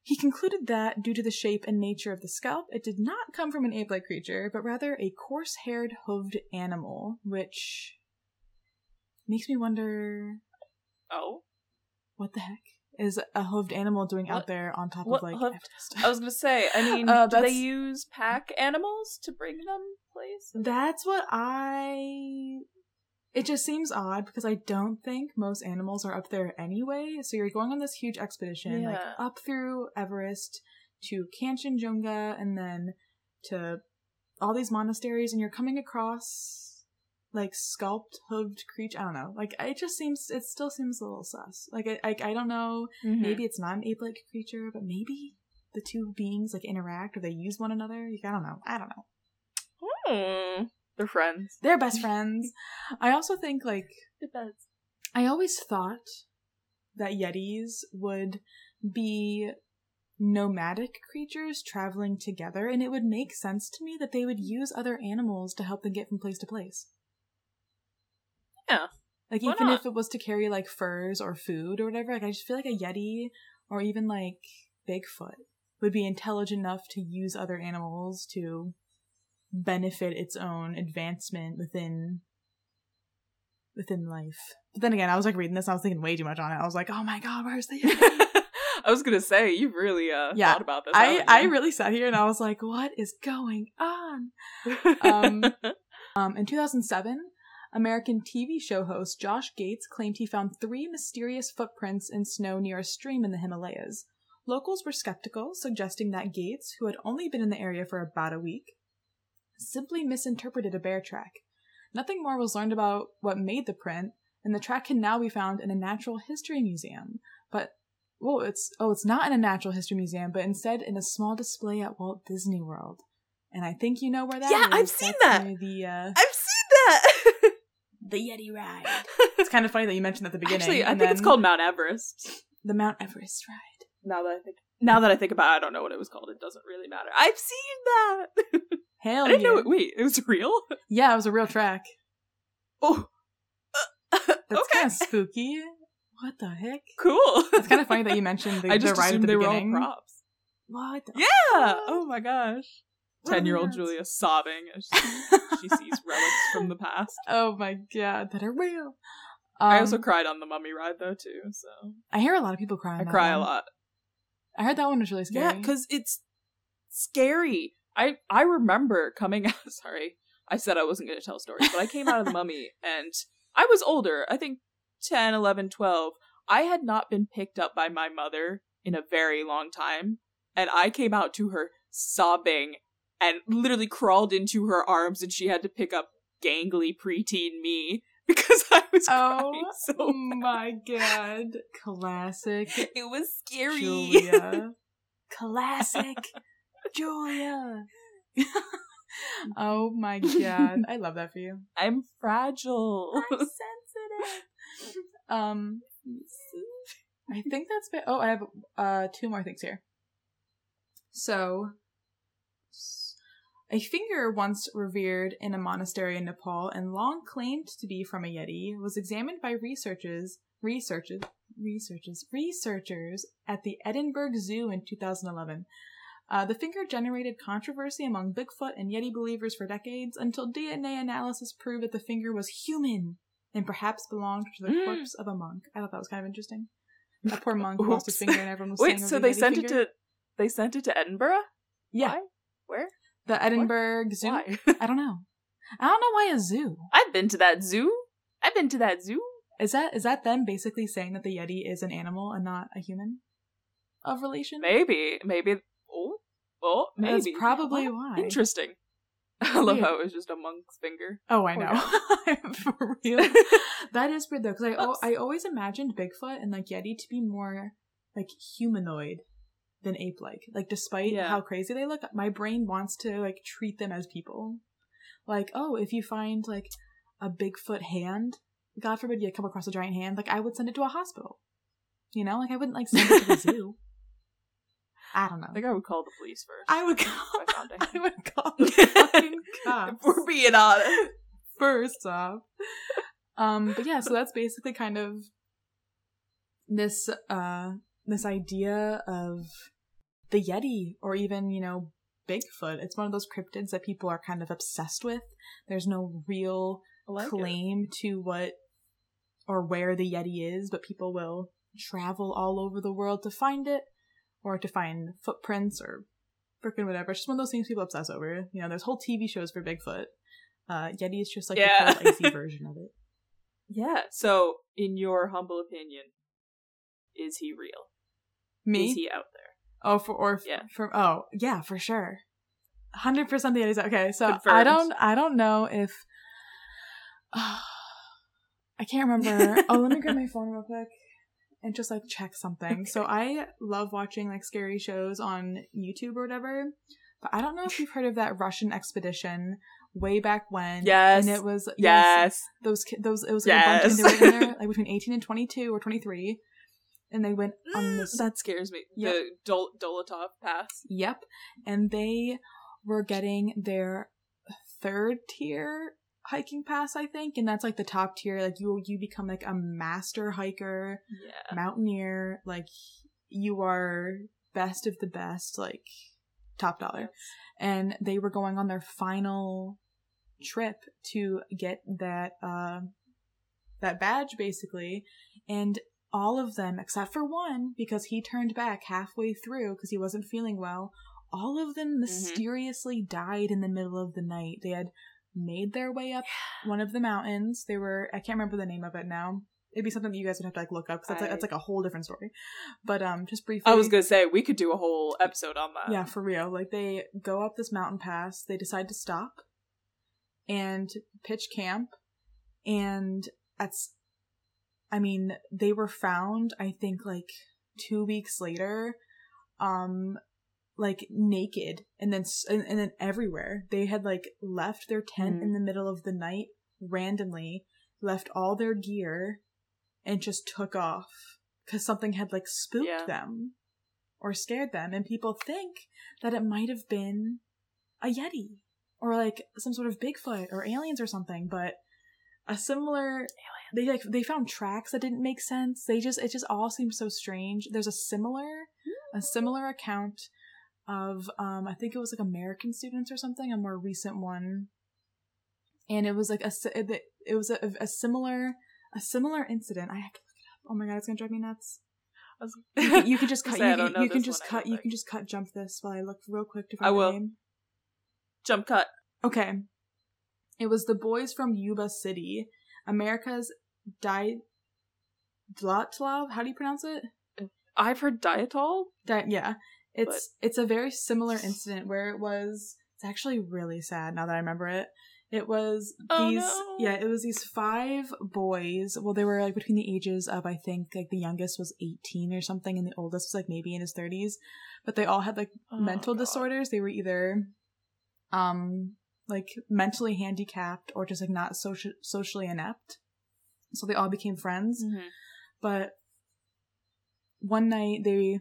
He concluded that, due to the shape and nature of the scalp, it did not come from an ape like creature, but rather a coarse haired, hooved animal, which makes me wonder oh? what the heck is a hooved animal doing out there on top what of like hooved- I was gonna say, I *laughs* mean, Uh, do they use pack animals to bring them places? That's what I. It just seems odd because I don't think most animals are up there anyway. So you're going on this huge expedition, like up through Everest to Kanchenjunga and then to all these monasteries, and you're coming across like sculpt hooved creature. I don't know. Like it just seems. It still seems a little sus. Like I. I, I don't know. Mm-hmm. Maybe it's not an ape-like creature, but maybe the two beings like interact or they use one another. Like, I don't know. I don't know. Hmm. They're friends. They're best *laughs* friends. I also think like Depends. I always thought that yetis would be nomadic creatures traveling together and it would make sense to me that they would use other animals to help them get from place to place. Yeah. Like Why even not? if it was to carry like furs or food or whatever, like I just feel like a yeti or even like Bigfoot would be intelligent enough to use other animals to benefit its own advancement within within life. But then again, I was like reading this, I was thinking way too much on it. I was like, oh my god, where's the Yeti? *laughs* I was gonna say you really uh Yeah. thought about this. I I really sat here and I was like, what is going on? *laughs* um, Um, in 2007, American TV show host Josh Gates claimed he found three mysterious footprints in snow near a stream in the Himalayas. Locals were skeptical, suggesting that Gates, who had only been in the area for about a week, simply misinterpreted a bear track. Nothing more was learned about what made the print, and the track can now be found in a natural history museum. But well, it's oh, it's not in a natural history museum, but instead in a small display at Walt Disney World. And I think you know where that Yeah, is. I've seen That's that. The uh, I've seen that. *laughs* the Yeti ride. *laughs* It's kind of funny that you mentioned at the beginning. Actually, I think it's called Mount Everest. the Mount Everest ride. Now that I think, now that I think about, it, I don't know what it was called. It doesn't really matter. I've seen that. *laughs* Hell I didn't yeah! know. It, wait, it was *laughs* real. Yeah, it was a real track. Oh, That's *laughs* okay, kind of spooky. What the heck? cool. It's kind of funny that you *laughs* mentioned the, I the just ride at the they were all beginning. props. What? The Yeah. Oh my gosh. What Ten year old Julia sobbing as she, she sees relics from the past. oh my god, that are real. I also Um, cried on the mummy ride though too. So I hear a lot of people cry. on I cry a lot. I heard that one was really scary. Yeah, because it's scary. I I remember coming out. *laughs* Sorry, I said I wasn't going to tell stories, but I came out of the mummy *laughs* and I was older. I think 10, 11, 12. I had not been picked up by my mother in a very long time, and I came out to her sobbing and literally crawled into her arms, and she had to pick up gangly preteen me *laughs* because I was oh crying so. my god, classic It was scary. Julia. Classic Julia. *laughs* oh my god, I love that for you. I'm fragile. I'm *laughs* sensitive. Um, I think that's it. Oh, I have uh two more things here. So, a finger once revered in a monastery in Nepal and long claimed to be from a yeti was examined by researchers, researchers, researchers, researchers at the Edinburgh Zoo in 2011. Uh, the finger generated controversy among Bigfoot and Yeti believers for decades until DNA analysis proved that the finger was human and perhaps belonged to the Mm. corpse of a monk. I thought that was kind of interesting. That poor monk *laughs* lost his finger and everyone was Wait, saying so a they Yeti sent finger. it to they sent it to Edinburgh? yeah Why? Where? the Edinburgh Zoo. Why? I don't know. I don't know why a zoo. *laughs* I've been to that zoo. I've been to that zoo. Is that is that them basically saying that the Yeti is an animal and not a human of relation? Maybe, maybe. Oh, oh, maybe. That's probably why. Interesting. *laughs* I love how it was just a monk's finger. Oh, I know. *laughs* *laughs* For real. That is weird though, because I. I always imagined Bigfoot and like Yeti to be more like humanoid than ape like. Like despite Yeah. how crazy they look, my brain wants to like treat them as people. Like, oh, if you find like a Bigfoot hand, God forbid you come across a giant hand, like I would send it to a hospital. You know, like I wouldn't like send it to the zoo. I don't know. I think I would call the police first. I would call. I *laughs* I would call the *laughs* fucking cops If we're being honest. first off. Um, but yeah, so that's basically kind of this uh this idea of the Yeti or even, you know, Bigfoot. It's one of those cryptids that people are kind of obsessed with. There's no real like it. claim to what or where the Yeti is, but people will travel all over the world to find it or to find footprints or frickin' whatever. It's just one of those things people obsess over. You know, there's whole TV shows for Bigfoot. Uh, Yeti is just like Yeah. the cool icy version of it. *laughs* Yeah. So, in your humble opinion, is he real? Me? Is he out there? oh, for or f- Yeah. from oh yeah, for sure. Hundred percent the Yeti's okay. So I don't I don't know if *sighs* I can't remember. oh, let me grab my phone real quick and just like check something. So I love watching like scary shows on YouTube or whatever. But I don't know if you've heard of that Russian expedition way back when. Yes. And it was Yes. those ki- those it was like a bunch and they were in there like between 18 and 22 or 23 and they went mm, on this that scares me. Yep. The Dol- Dolotov Pass. Yep. And they were getting their third tier hiking pass, I think, and that's like the top tier. Like you you become like a master hiker, Yeah. mountaineer, like you are best of the best, like top dollar. And they were going on their final trip to get that uh that badge basically and all of them except for one because he turned back halfway through because he wasn't feeling well all of them mysteriously died in the middle of the night they had made their way up one of the mountains. They were i can't remember the name of it now. It'd be something that you guys would have to like look up because that's, like, that's like a whole different story. But um just briefly I was gonna say we could do a whole episode on that. yeah, for real. Like they go up this mountain pass, they decide to stop and pitch camp. And that's I mean, they were found I think like 2 weeks later. Um like naked and then and, and then everywhere. They had like left their tent Mm. in the middle of the night randomly, left all their gear and just took off cuz something had like spooked Yeah. them or scared them and people think that it might have been a yeti or like some sort of bigfoot or aliens or something but a similar they like they found tracks that didn't make sense they just it just all seems so strange there's a similar a similar account of um i think it was like american students or something a more recent one and it was like a it, was a, a similar a similar incident i have to look it up oh my god it's gonna drive me nuts was- you can, you can *laughs* just cut you, can, you can just cut you think. can just cut jump this while i look real quick to I find the will. name Jump cut. Okay. It was the boys from Yuba City, America's Di Dlotlav. How do you pronounce it? I've heard dietol. Di- yeah. It's it's a very similar incident where it was it's actually really sad now that I remember it. It was Oh, these no. yeah, it was these five boys. Well, they were like between the ages of I think like the youngest was 18 or something and the oldest was like maybe in his 30s, but they all had like Oh, mental God. disorders. They were either um like mentally handicapped or just like not social socially inept. So they all became friends. Mhm. But one night they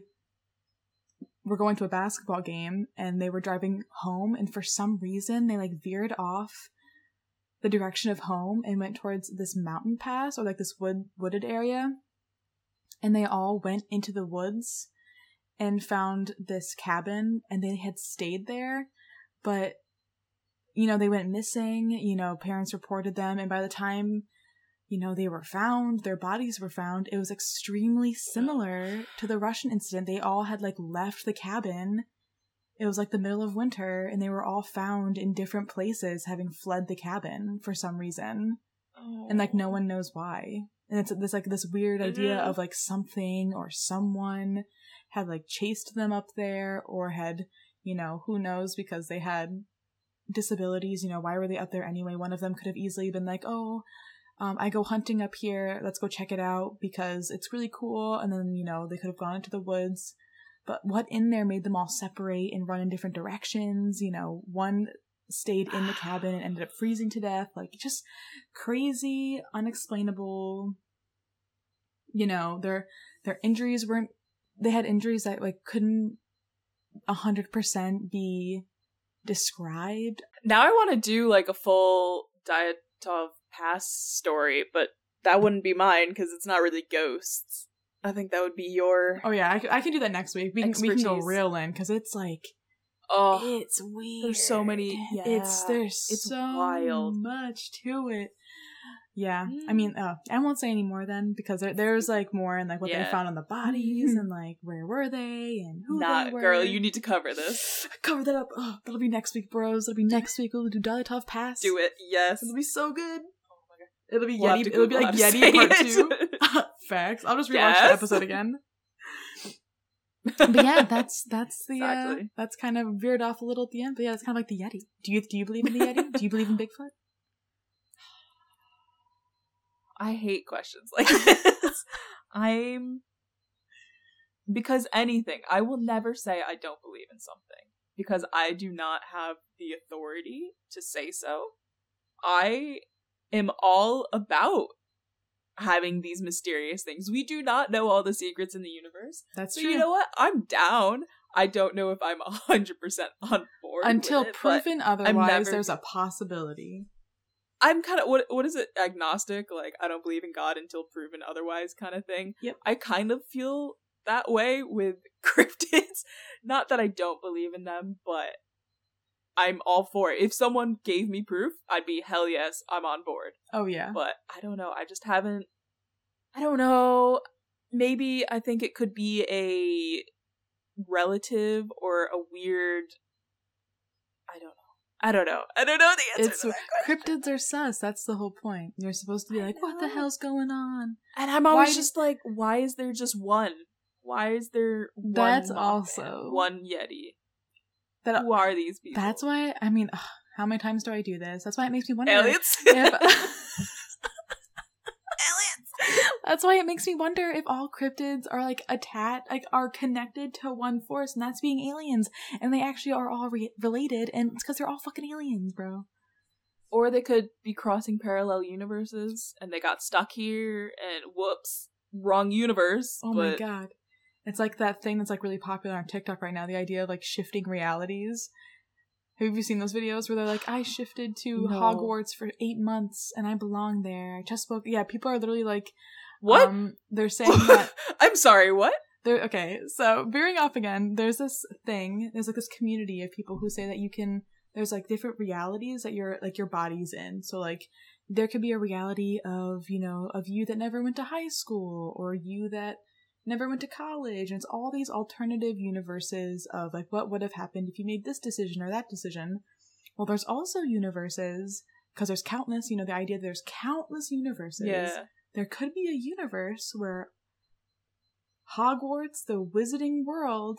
were going to a basketball game and they were driving home and for some reason they like veered off the direction of home and went towards this mountain pass or like this wood wooded area. And they all went into the woods and found this cabin and they had stayed there. But you know they went missing you know parents reported them. And by the time you know they were found their bodies were found. It was extremely similar to the russian incident. They all had like left the cabin. It was like the middle of winter and they were all found in different places having fled the cabin for some reason. And like no one knows why. And it's this like this weird idea Mhm. of like something or someone had like chased them up there or had you know who knows because they had disabilities you know why were they up there anyway? One of them could have easily been like oh um, i go hunting up here. Let's go check it out because it's really cool. And then you know they could have gone into the woods. But what in there made them all separate and run in different directions? You know one stayed in the cabin and ended up freezing to death. Like just crazy unexplainable. You know their their injuries weren't they had injuries that like couldn't a hundred percent be described. Now I want to do like a full Dietov Pass story, but that wouldn't be mine because it's not really ghosts. I think that would be your. oh yeah I can do that next week we can, we can go real in because it's like Oh, it's weird there's so many- it's there's it's so wild. much to it yeah i Mm. mean uh, i won't say any more then because there, there's like more and like what they found on the bodies and like where were they and who not they were girl. You need to cover this. *laughs* cover that up. Oh, that'll be next week, bros. That'll be next week. We'll do Dalatov Pass. Do it. Yes. It'll be so good. It'll be We'll Yeti. It'll be like Yeti Part it. Two. *laughs* Facts. I'll just rewatch Yes. the episode again. But yeah, that's that's the uh, that's kind of veered off a little at the end. But yeah, it's kind of like the Yeti. Do you do you believe in the Yeti? do you believe in Bigfoot? *sighs* I hate questions like *laughs* this. I'm because anything, I will never say I don't believe in something because I do not have the authority to say so. I am all about having these mysterious things. We do not know all the secrets in the universe. That's So true. you know what? I'm down. I don't know if I'm 100% on board Until with it, proven otherwise, never- there's a possibility. I'm kind of what what is it agnostic like I don't believe in God until proven otherwise kind of thing. Yep. I kind of feel that way with *laughs* cryptids. Not that I don't believe in them, but I'm all for it. If someone gave me proof, I'd be hell yes, I'm on board. Oh yeah. But I don't know. I just haven't I don't know. Maybe I think it could be a relative or a weird I don't know. I don't know. I don't know the answer It's to that cryptids are sus. That's the whole point. You're supposed to be I like, what the hell's going on? And I'm always Why- just like, why is there just one? Why is there one That's also- one Yeti? That Who are these people? That's why I mean, ugh, How many times do I do this? That's why it makes me wonder. Aliens. If, *laughs* *laughs* that's why it makes me wonder if all cryptids are like attached, like are connected to one force, and that's being aliens, and they actually are all re- related, and it's because they're all fucking aliens, bro. or they could be crossing parallel universes and they got stuck here and whoops, wrong universe. Oh but my god. It's like that thing that's like really popular on TikTok right now, the idea of like shifting realities. Have you seen those videos where they're like, I shifted to No. Hogwarts for eight months and I belong there. I just spoke yeah, people are literally like What? Um, they're saying that *laughs* I'm sorry, what? there okay, so veering off again, there's this thing, there's like this community of people who say that you can there's like different realities that your like your body's in. So like there could be a reality of, you know, of you that never went to high school or you that never went to college. And it's all these alternative universes of like what would have happened if you made this decision or that decision. Well, there's also universes because there's countless, you know, the idea that there's countless universes. Yeah. There could be a universe where Hogwarts, the wizarding world,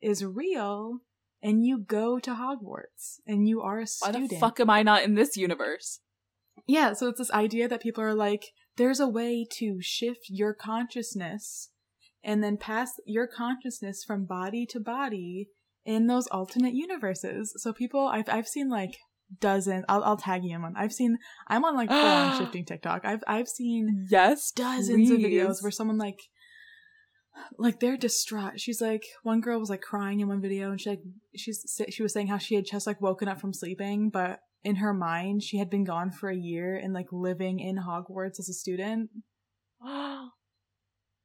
is real and you go to Hogwarts and you are a student Why the fuck am I not in this universe? Yeah, so it's this idea that people are like, there's a way to shift your consciousness and then pass your consciousness from body to body in those alternate universes. So people, I've I've seen like dozens. I'll I'll tag you in one. I've seen. I'm on like full on *gasps* shifting TikTok. I've I've seen Yes, dozens of videos where someone like like they're distraught she's like one girl was like crying in one video and she like she's she was saying how she had just like woken up from sleeping but in her mind she had been gone for a year and like living in hogwarts as a student. *gasps*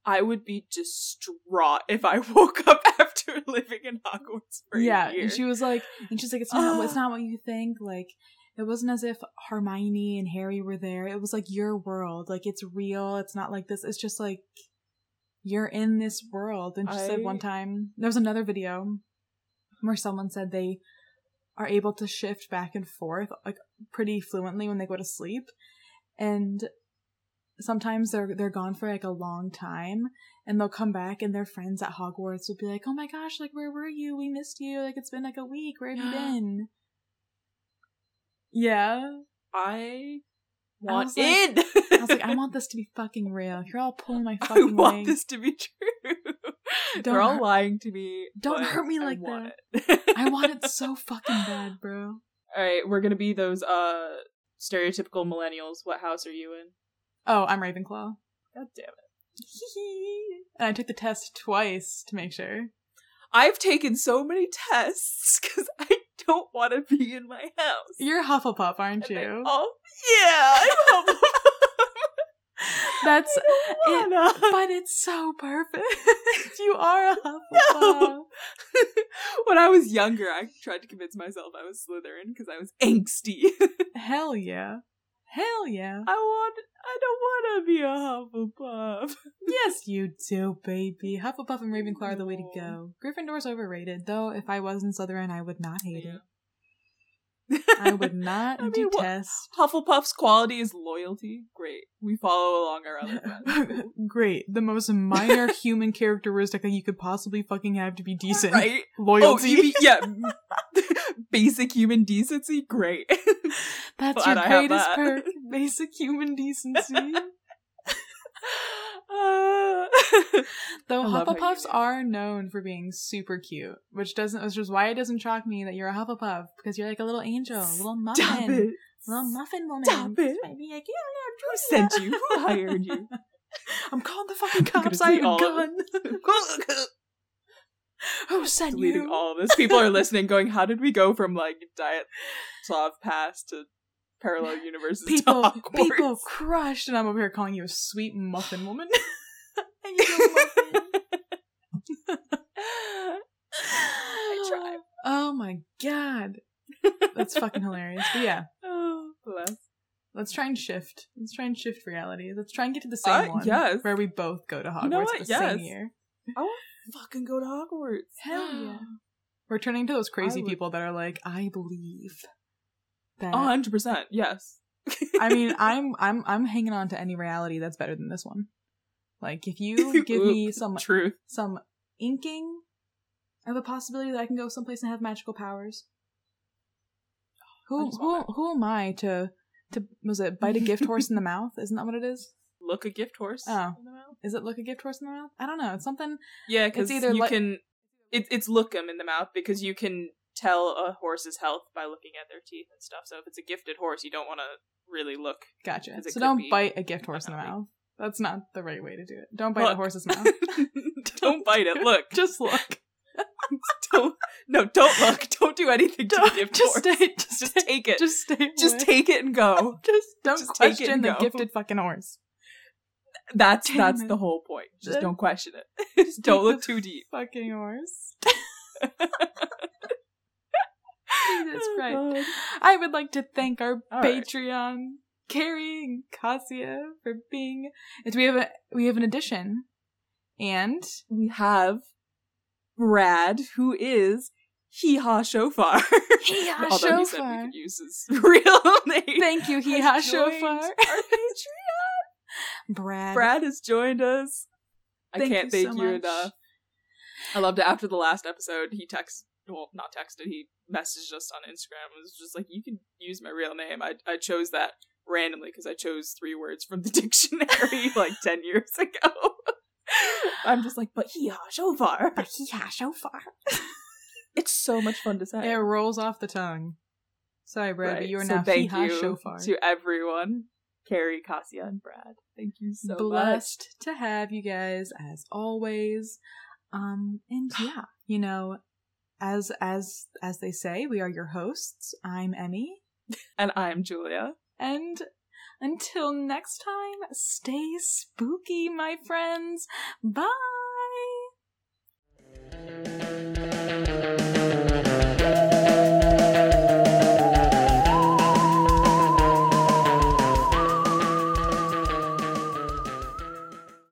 I would be distraught if I *laughs* woke up after living in Hogwarts for yeah a year. and she was like and she's like it's not it's not what you think. Like it wasn't as if hermione and harry were there. It was like your world. Like it's real. It's not like this. It's just like you're in this world. And she said one time there was another video where someone said they are able to shift back and forth like pretty fluently when they go to sleep and sometimes they're they're gone for like a long time and they'll come back and their friends at Hogwarts will be like, "Oh my gosh, like where were you? We missed you. Like it's been like a week. Where have you been?" Yeah. I I want was like- I was like, I want *laughs* this to be fucking real. You're all pulling my fucking I want leg, this to be true. Don't They're all hurt- lying to me. don't hurt me I like want it. I want it so *laughs* fucking bad, bro. All right, we're gonna be those uh stereotypical millennials. What house are you in? Oh, I'm Ravenclaw. God damn it! *laughs* and I took the test twice to make sure. I've taken so many tests because I don't want to be in my house. You're Hufflepuff, aren't And you? all- yeah, I'm *laughs* *laughs* That's I don't but it's so perfect. *laughs* you are a Hufflepuff. *laughs* No. when I was younger, I tried to convince myself I was Slytherin because I was angsty. Hell yeah. Hell yeah. I want. I don't want to be a Hufflepuff. Yes, you do, baby. Hufflepuff and Ravenclaw are the way to go. Gryffindor's overrated, though. If I was in Slytherin, I would not hate it. I would *laughs* not I mean, detest. Hufflepuff's quality is loyalty. Great. We follow along our other friends. *laughs* Great. The most minor *laughs* human characteristic that you could possibly fucking have to be decent. Right? Oh, Loyalty. you mean, yeah. Basic human decency. Great. That's glad your greatest that. perk. Basic human decency. *laughs* Though I love how you Hufflepuffs are known for being super cute, which doesn't, which is why it doesn't shock me that you're a Hufflepuff because you're like a little angel, a little muffin, little muffin woman. Stop it. Might be like, yeah, Who sent you? Who *laughs* hired you? I'm calling the fucking cops. I have delete a gun. *laughs* Who sent Deleting you? all of this. People are listening, going, "How did we go from like Diet Slav Pass to parallel universes people, people crushed, and I'm over here calling you a sweet muffin woman. *laughs* and muffin. *laughs* I tried. Oh my god, that's fucking hilarious. But yeah, *laughs* Oh, bless. let's try and shift. Let's try and shift reality. Let's try and get to the same Uh, one. yes. where we both go to Hogwarts You know the Yes. same year. I want to fucking go to Hogwarts. Hell *gasps* yeah. We're turning to those crazy would- people that are like, I believe that. A hundred percent. Yes. *laughs* I mean, *laughs* I'm I'm I'm hanging on to any reality that's better than this one. Like, if you *laughs* give me some truth. some inking of a possibility that I can go someplace and have magical powers, *sighs* Who who who am I to to was it bite a gift horse in the mouth? Isn't that what it is? Look a gift horse. Oh. in the mouth. Is it look a gift horse in the mouth? I don't know. It's something. Yeah, because either you can. It, it's look 'em in the mouth because you can tell a horse's health by looking at their teeth and stuff. So if it's a gifted horse, you don't want to really look. Gotcha. So don't bite a gift horse in the mouth. That's not the right way to do it. Don't bite a horse's *laughs* mouth. *laughs* don't bite it. Look. *laughs* Just look. don't. No, don't look. Don't do anything to the gift just horse. stay. Just, Just stay, take it. Just stay. Just away. take it and go. Just don't just take it question the go. gifted fucking horse. That's Damn that's it. the whole point. Just don't question it. Just don't look too deep. Fucking horse. Jesus Oh, Christ. God. I would like to thank our All right. Patreon, Carrie and Cassia, for being. We have a we have an addition, and We have Brad, who is Hee Ha Shofar. Hee-Haw *laughs* Although he said we Shofar. could use his *laughs* real name. thank you, Hee has Ha joined Shofar. our *laughs* Patreon. Brad, Brad has joined us. I can't you thank so you much. enough. I loved it. After the last episode, he texted, well, not texted, he messaged us on Instagram. It was just like, you can use my real name. I, I chose that randomly because I chose three words from the *laughs* dictionary like 10 years ago. *laughs* I'm just like, but hee ha, shofar. But Hee Ha Shofar. It's so much fun to say. It rolls off the tongue. Sorry, Brad, but you are so now Hee thank Ha you Shofar. to everyone. Carrie, Cassia, and Brad. Thank you so much. blessed to have you guys as always um and *sighs* yeah you know as as as they say we are your hosts. I'm emmy. And I'm Julia. and until next time stay spooky my friends. Bye